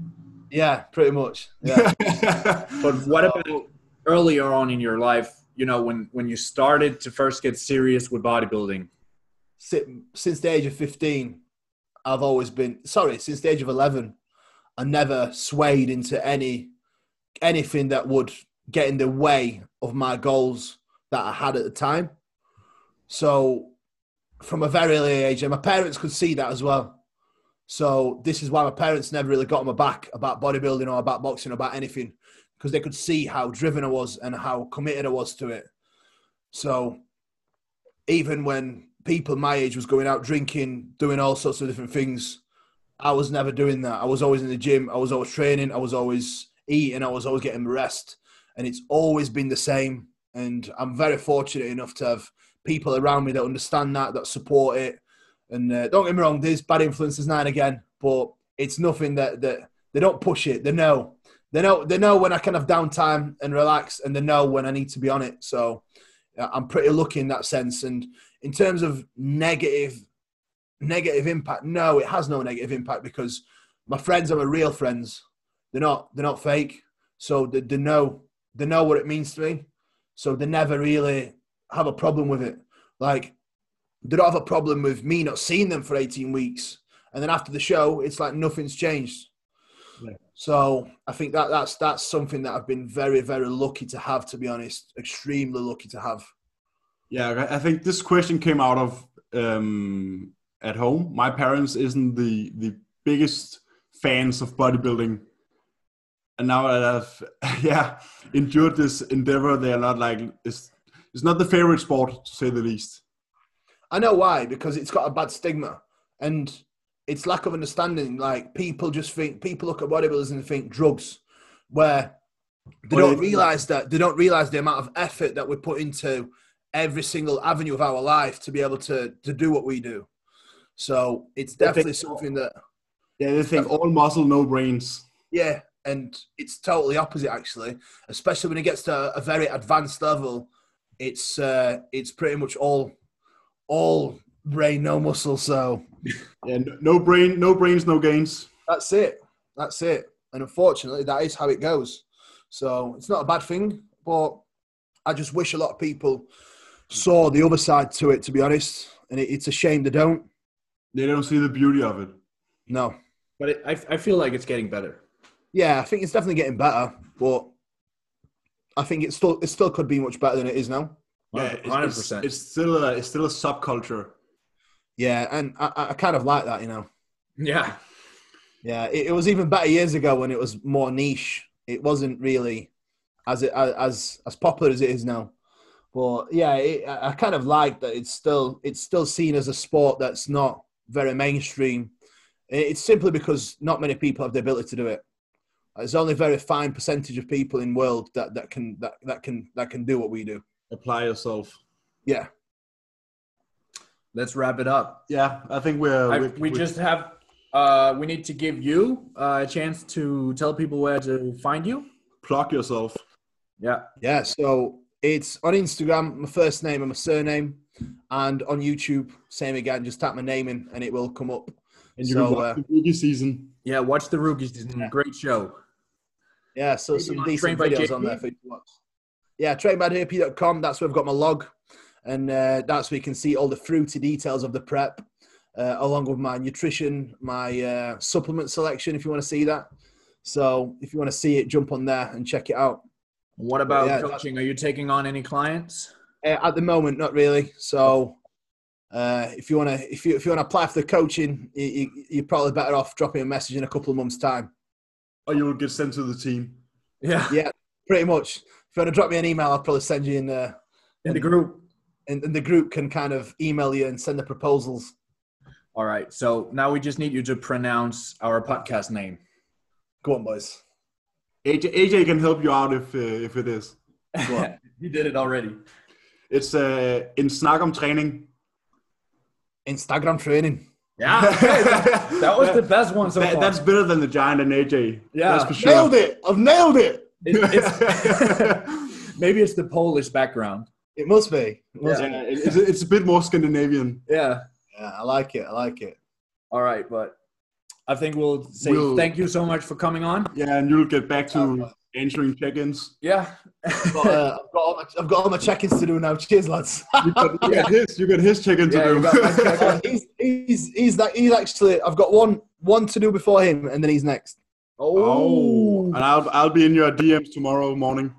Yeah, pretty much. Yeah. (laughs) But what about earlier on in your life? You know, when when you started to first get serious with bodybuilding. Since the age of 15, I've always been sorry. Since the age of 11, I never swayed into any anything that would get in the way of my goals that I had at the time. So, from a very early age, and my parents could see that as well. So this is why my parents never really got on my back about bodybuilding or about boxing or about anything because they could see how driven I was and how committed I was to it. So even when people my age was going out drinking, doing all sorts of different things, I was never doing that. I was always in the gym. I was always training. I was always eating. I was always getting rest, and it's always been the same. And I'm very fortunate enough to have people around me that understand that, that support it. And uh, don't get me wrong, there's bad influences now and again, but it's nothing that that they don't push it. They know, they know, they know when I can have downtime and relax, and they know when I need to be on it. So uh, I'm pretty lucky in that sense. And in terms of negative negative impact, no, it has no negative impact because my friends are my real friends. They're not they're not fake. So they, they know they know what it means to me. So they never really have a problem with it. Like they don't have a problem with me not seeing them for 18 weeks. And then after the show, it's like nothing's changed. Yeah. So I think that that's that's something that I've been very, very lucky to have, to be honest. Extremely lucky to have. Yeah, I I think this question came out of um, at home. My parents isn't the the biggest fans of bodybuilding, and now that I've (laughs) yeah endured this endeavor, they are not like it's it's not the favorite sport to say the least. I know why, because it's got a bad stigma and it's lack of understanding. Like people just think people look at bodybuilders and think drugs, where they don't realize that they don't realize the amount of effort that we put into every single avenue of our life to be able to to do what we do. So it's They think- definitely something that Yeah, they think all muscle, no brains. yeah, and it's totally opposite actually. Especially when it gets to a very advanced level, it's uh, it's pretty much all all brain, no muscle. So (laughs) Yeah, no, no brain, no brains, no gains. that's it. That's it. And unfortunately, that is how it goes. So it's not a bad thing, but I just wish a lot of people saw the other side to it. To be honest, and it, it's a shame they don't. They don't see the beauty of it. No. But it, I, I feel like it's getting better. Yeah, I think it's definitely getting better, but I think it still it still could be much better than it is now. Yeah, it's- Hundred percent. it's still a it's still a subculture. Yeah, and I, I kind of like that, you know. Yeah. Yeah, it, it was even better years ago when it was more niche. It wasn't really as it as as popular as it is now. But yeah, it, I I kind of like that. It's still it's still seen as a sport that's not very mainstream. It's simply because not many people have the ability to do it. There's only a very fine percentage of people in world that, that can that, that can that can do what we do. Apply yourself. Yeah. Let's wrap it up. Yeah, I think we're I, we we just have. Uh, we need to give you uh, a chance to tell people where to find you. plug yourself. Yeah. Yeah, so it's on Instagram, my first name and my surname, and on YouTube, same again. Just type my name in, and it will come up. And you So, can watch uh, the rookie season. Yeah. Watch the rookies. It's a Great show. Yeah, so Maybe some on decent videos on there for you to watch. Yeah, trainbadhp.com. That's where I've got my log, and uh, that's where you can see all the fruity details of the prep, uh, along with my nutrition, my uh, supplement selection. If you want to see that, so if you want to see it, jump on there and check it out. What about yeah, coaching? Are you taking on any clients? Uh, at the moment, not really. So Uh, if you want to, if you if you want to apply for the coaching, you, you, you're probably better off dropping a message in a couple of months' time. Or you will get sent to the team. Yeah. Yeah, pretty much. If you want to drop me an email, I'll probably send you in. Uh, In the group. and, and the group can kind of email you and send the proposals. All right. So now we just need you to pronounce our podcast name. Go on, boys. AJ, AJ can help you out if uh, if it is. (laughs) you did it already. It's uh, in snak om træning. Instagram training. Yeah. (laughs) that was the best one so That- far. that's better than the giant and AJ. Yeah. that's for sure. Nailed it! I've nailed it. It- it's, (laughs) maybe it's the Polish background. It must be. It must Yeah, it's, it's a bit more Scandinavian. Yeah. Yeah, I like it. I like it. All right, but I think we'll say We'll- thank you so much for coming on. Yeah, and you'll get back to Oh, answering check-ins. Yeah. I've got, uh, (laughs) I've, got all my, I've got all my check-ins to do now. Cheers, lads. You got, you got his, you got his check-in to Yeah, do. got my check-in. (laughs) He's, he's, he's, that, he's actually. I've got one one to do before him, and then he's next. oh, and I'll I'll be in your DMs tomorrow morning.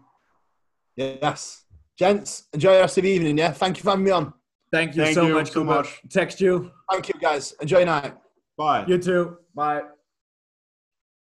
Yes, gents, enjoy the rest of the evening. Yeah, thank you for having me on. Thank you Thank so you much. so much. Text you. Thank you, guys. Enjoy your night. Bye. You too. Bye.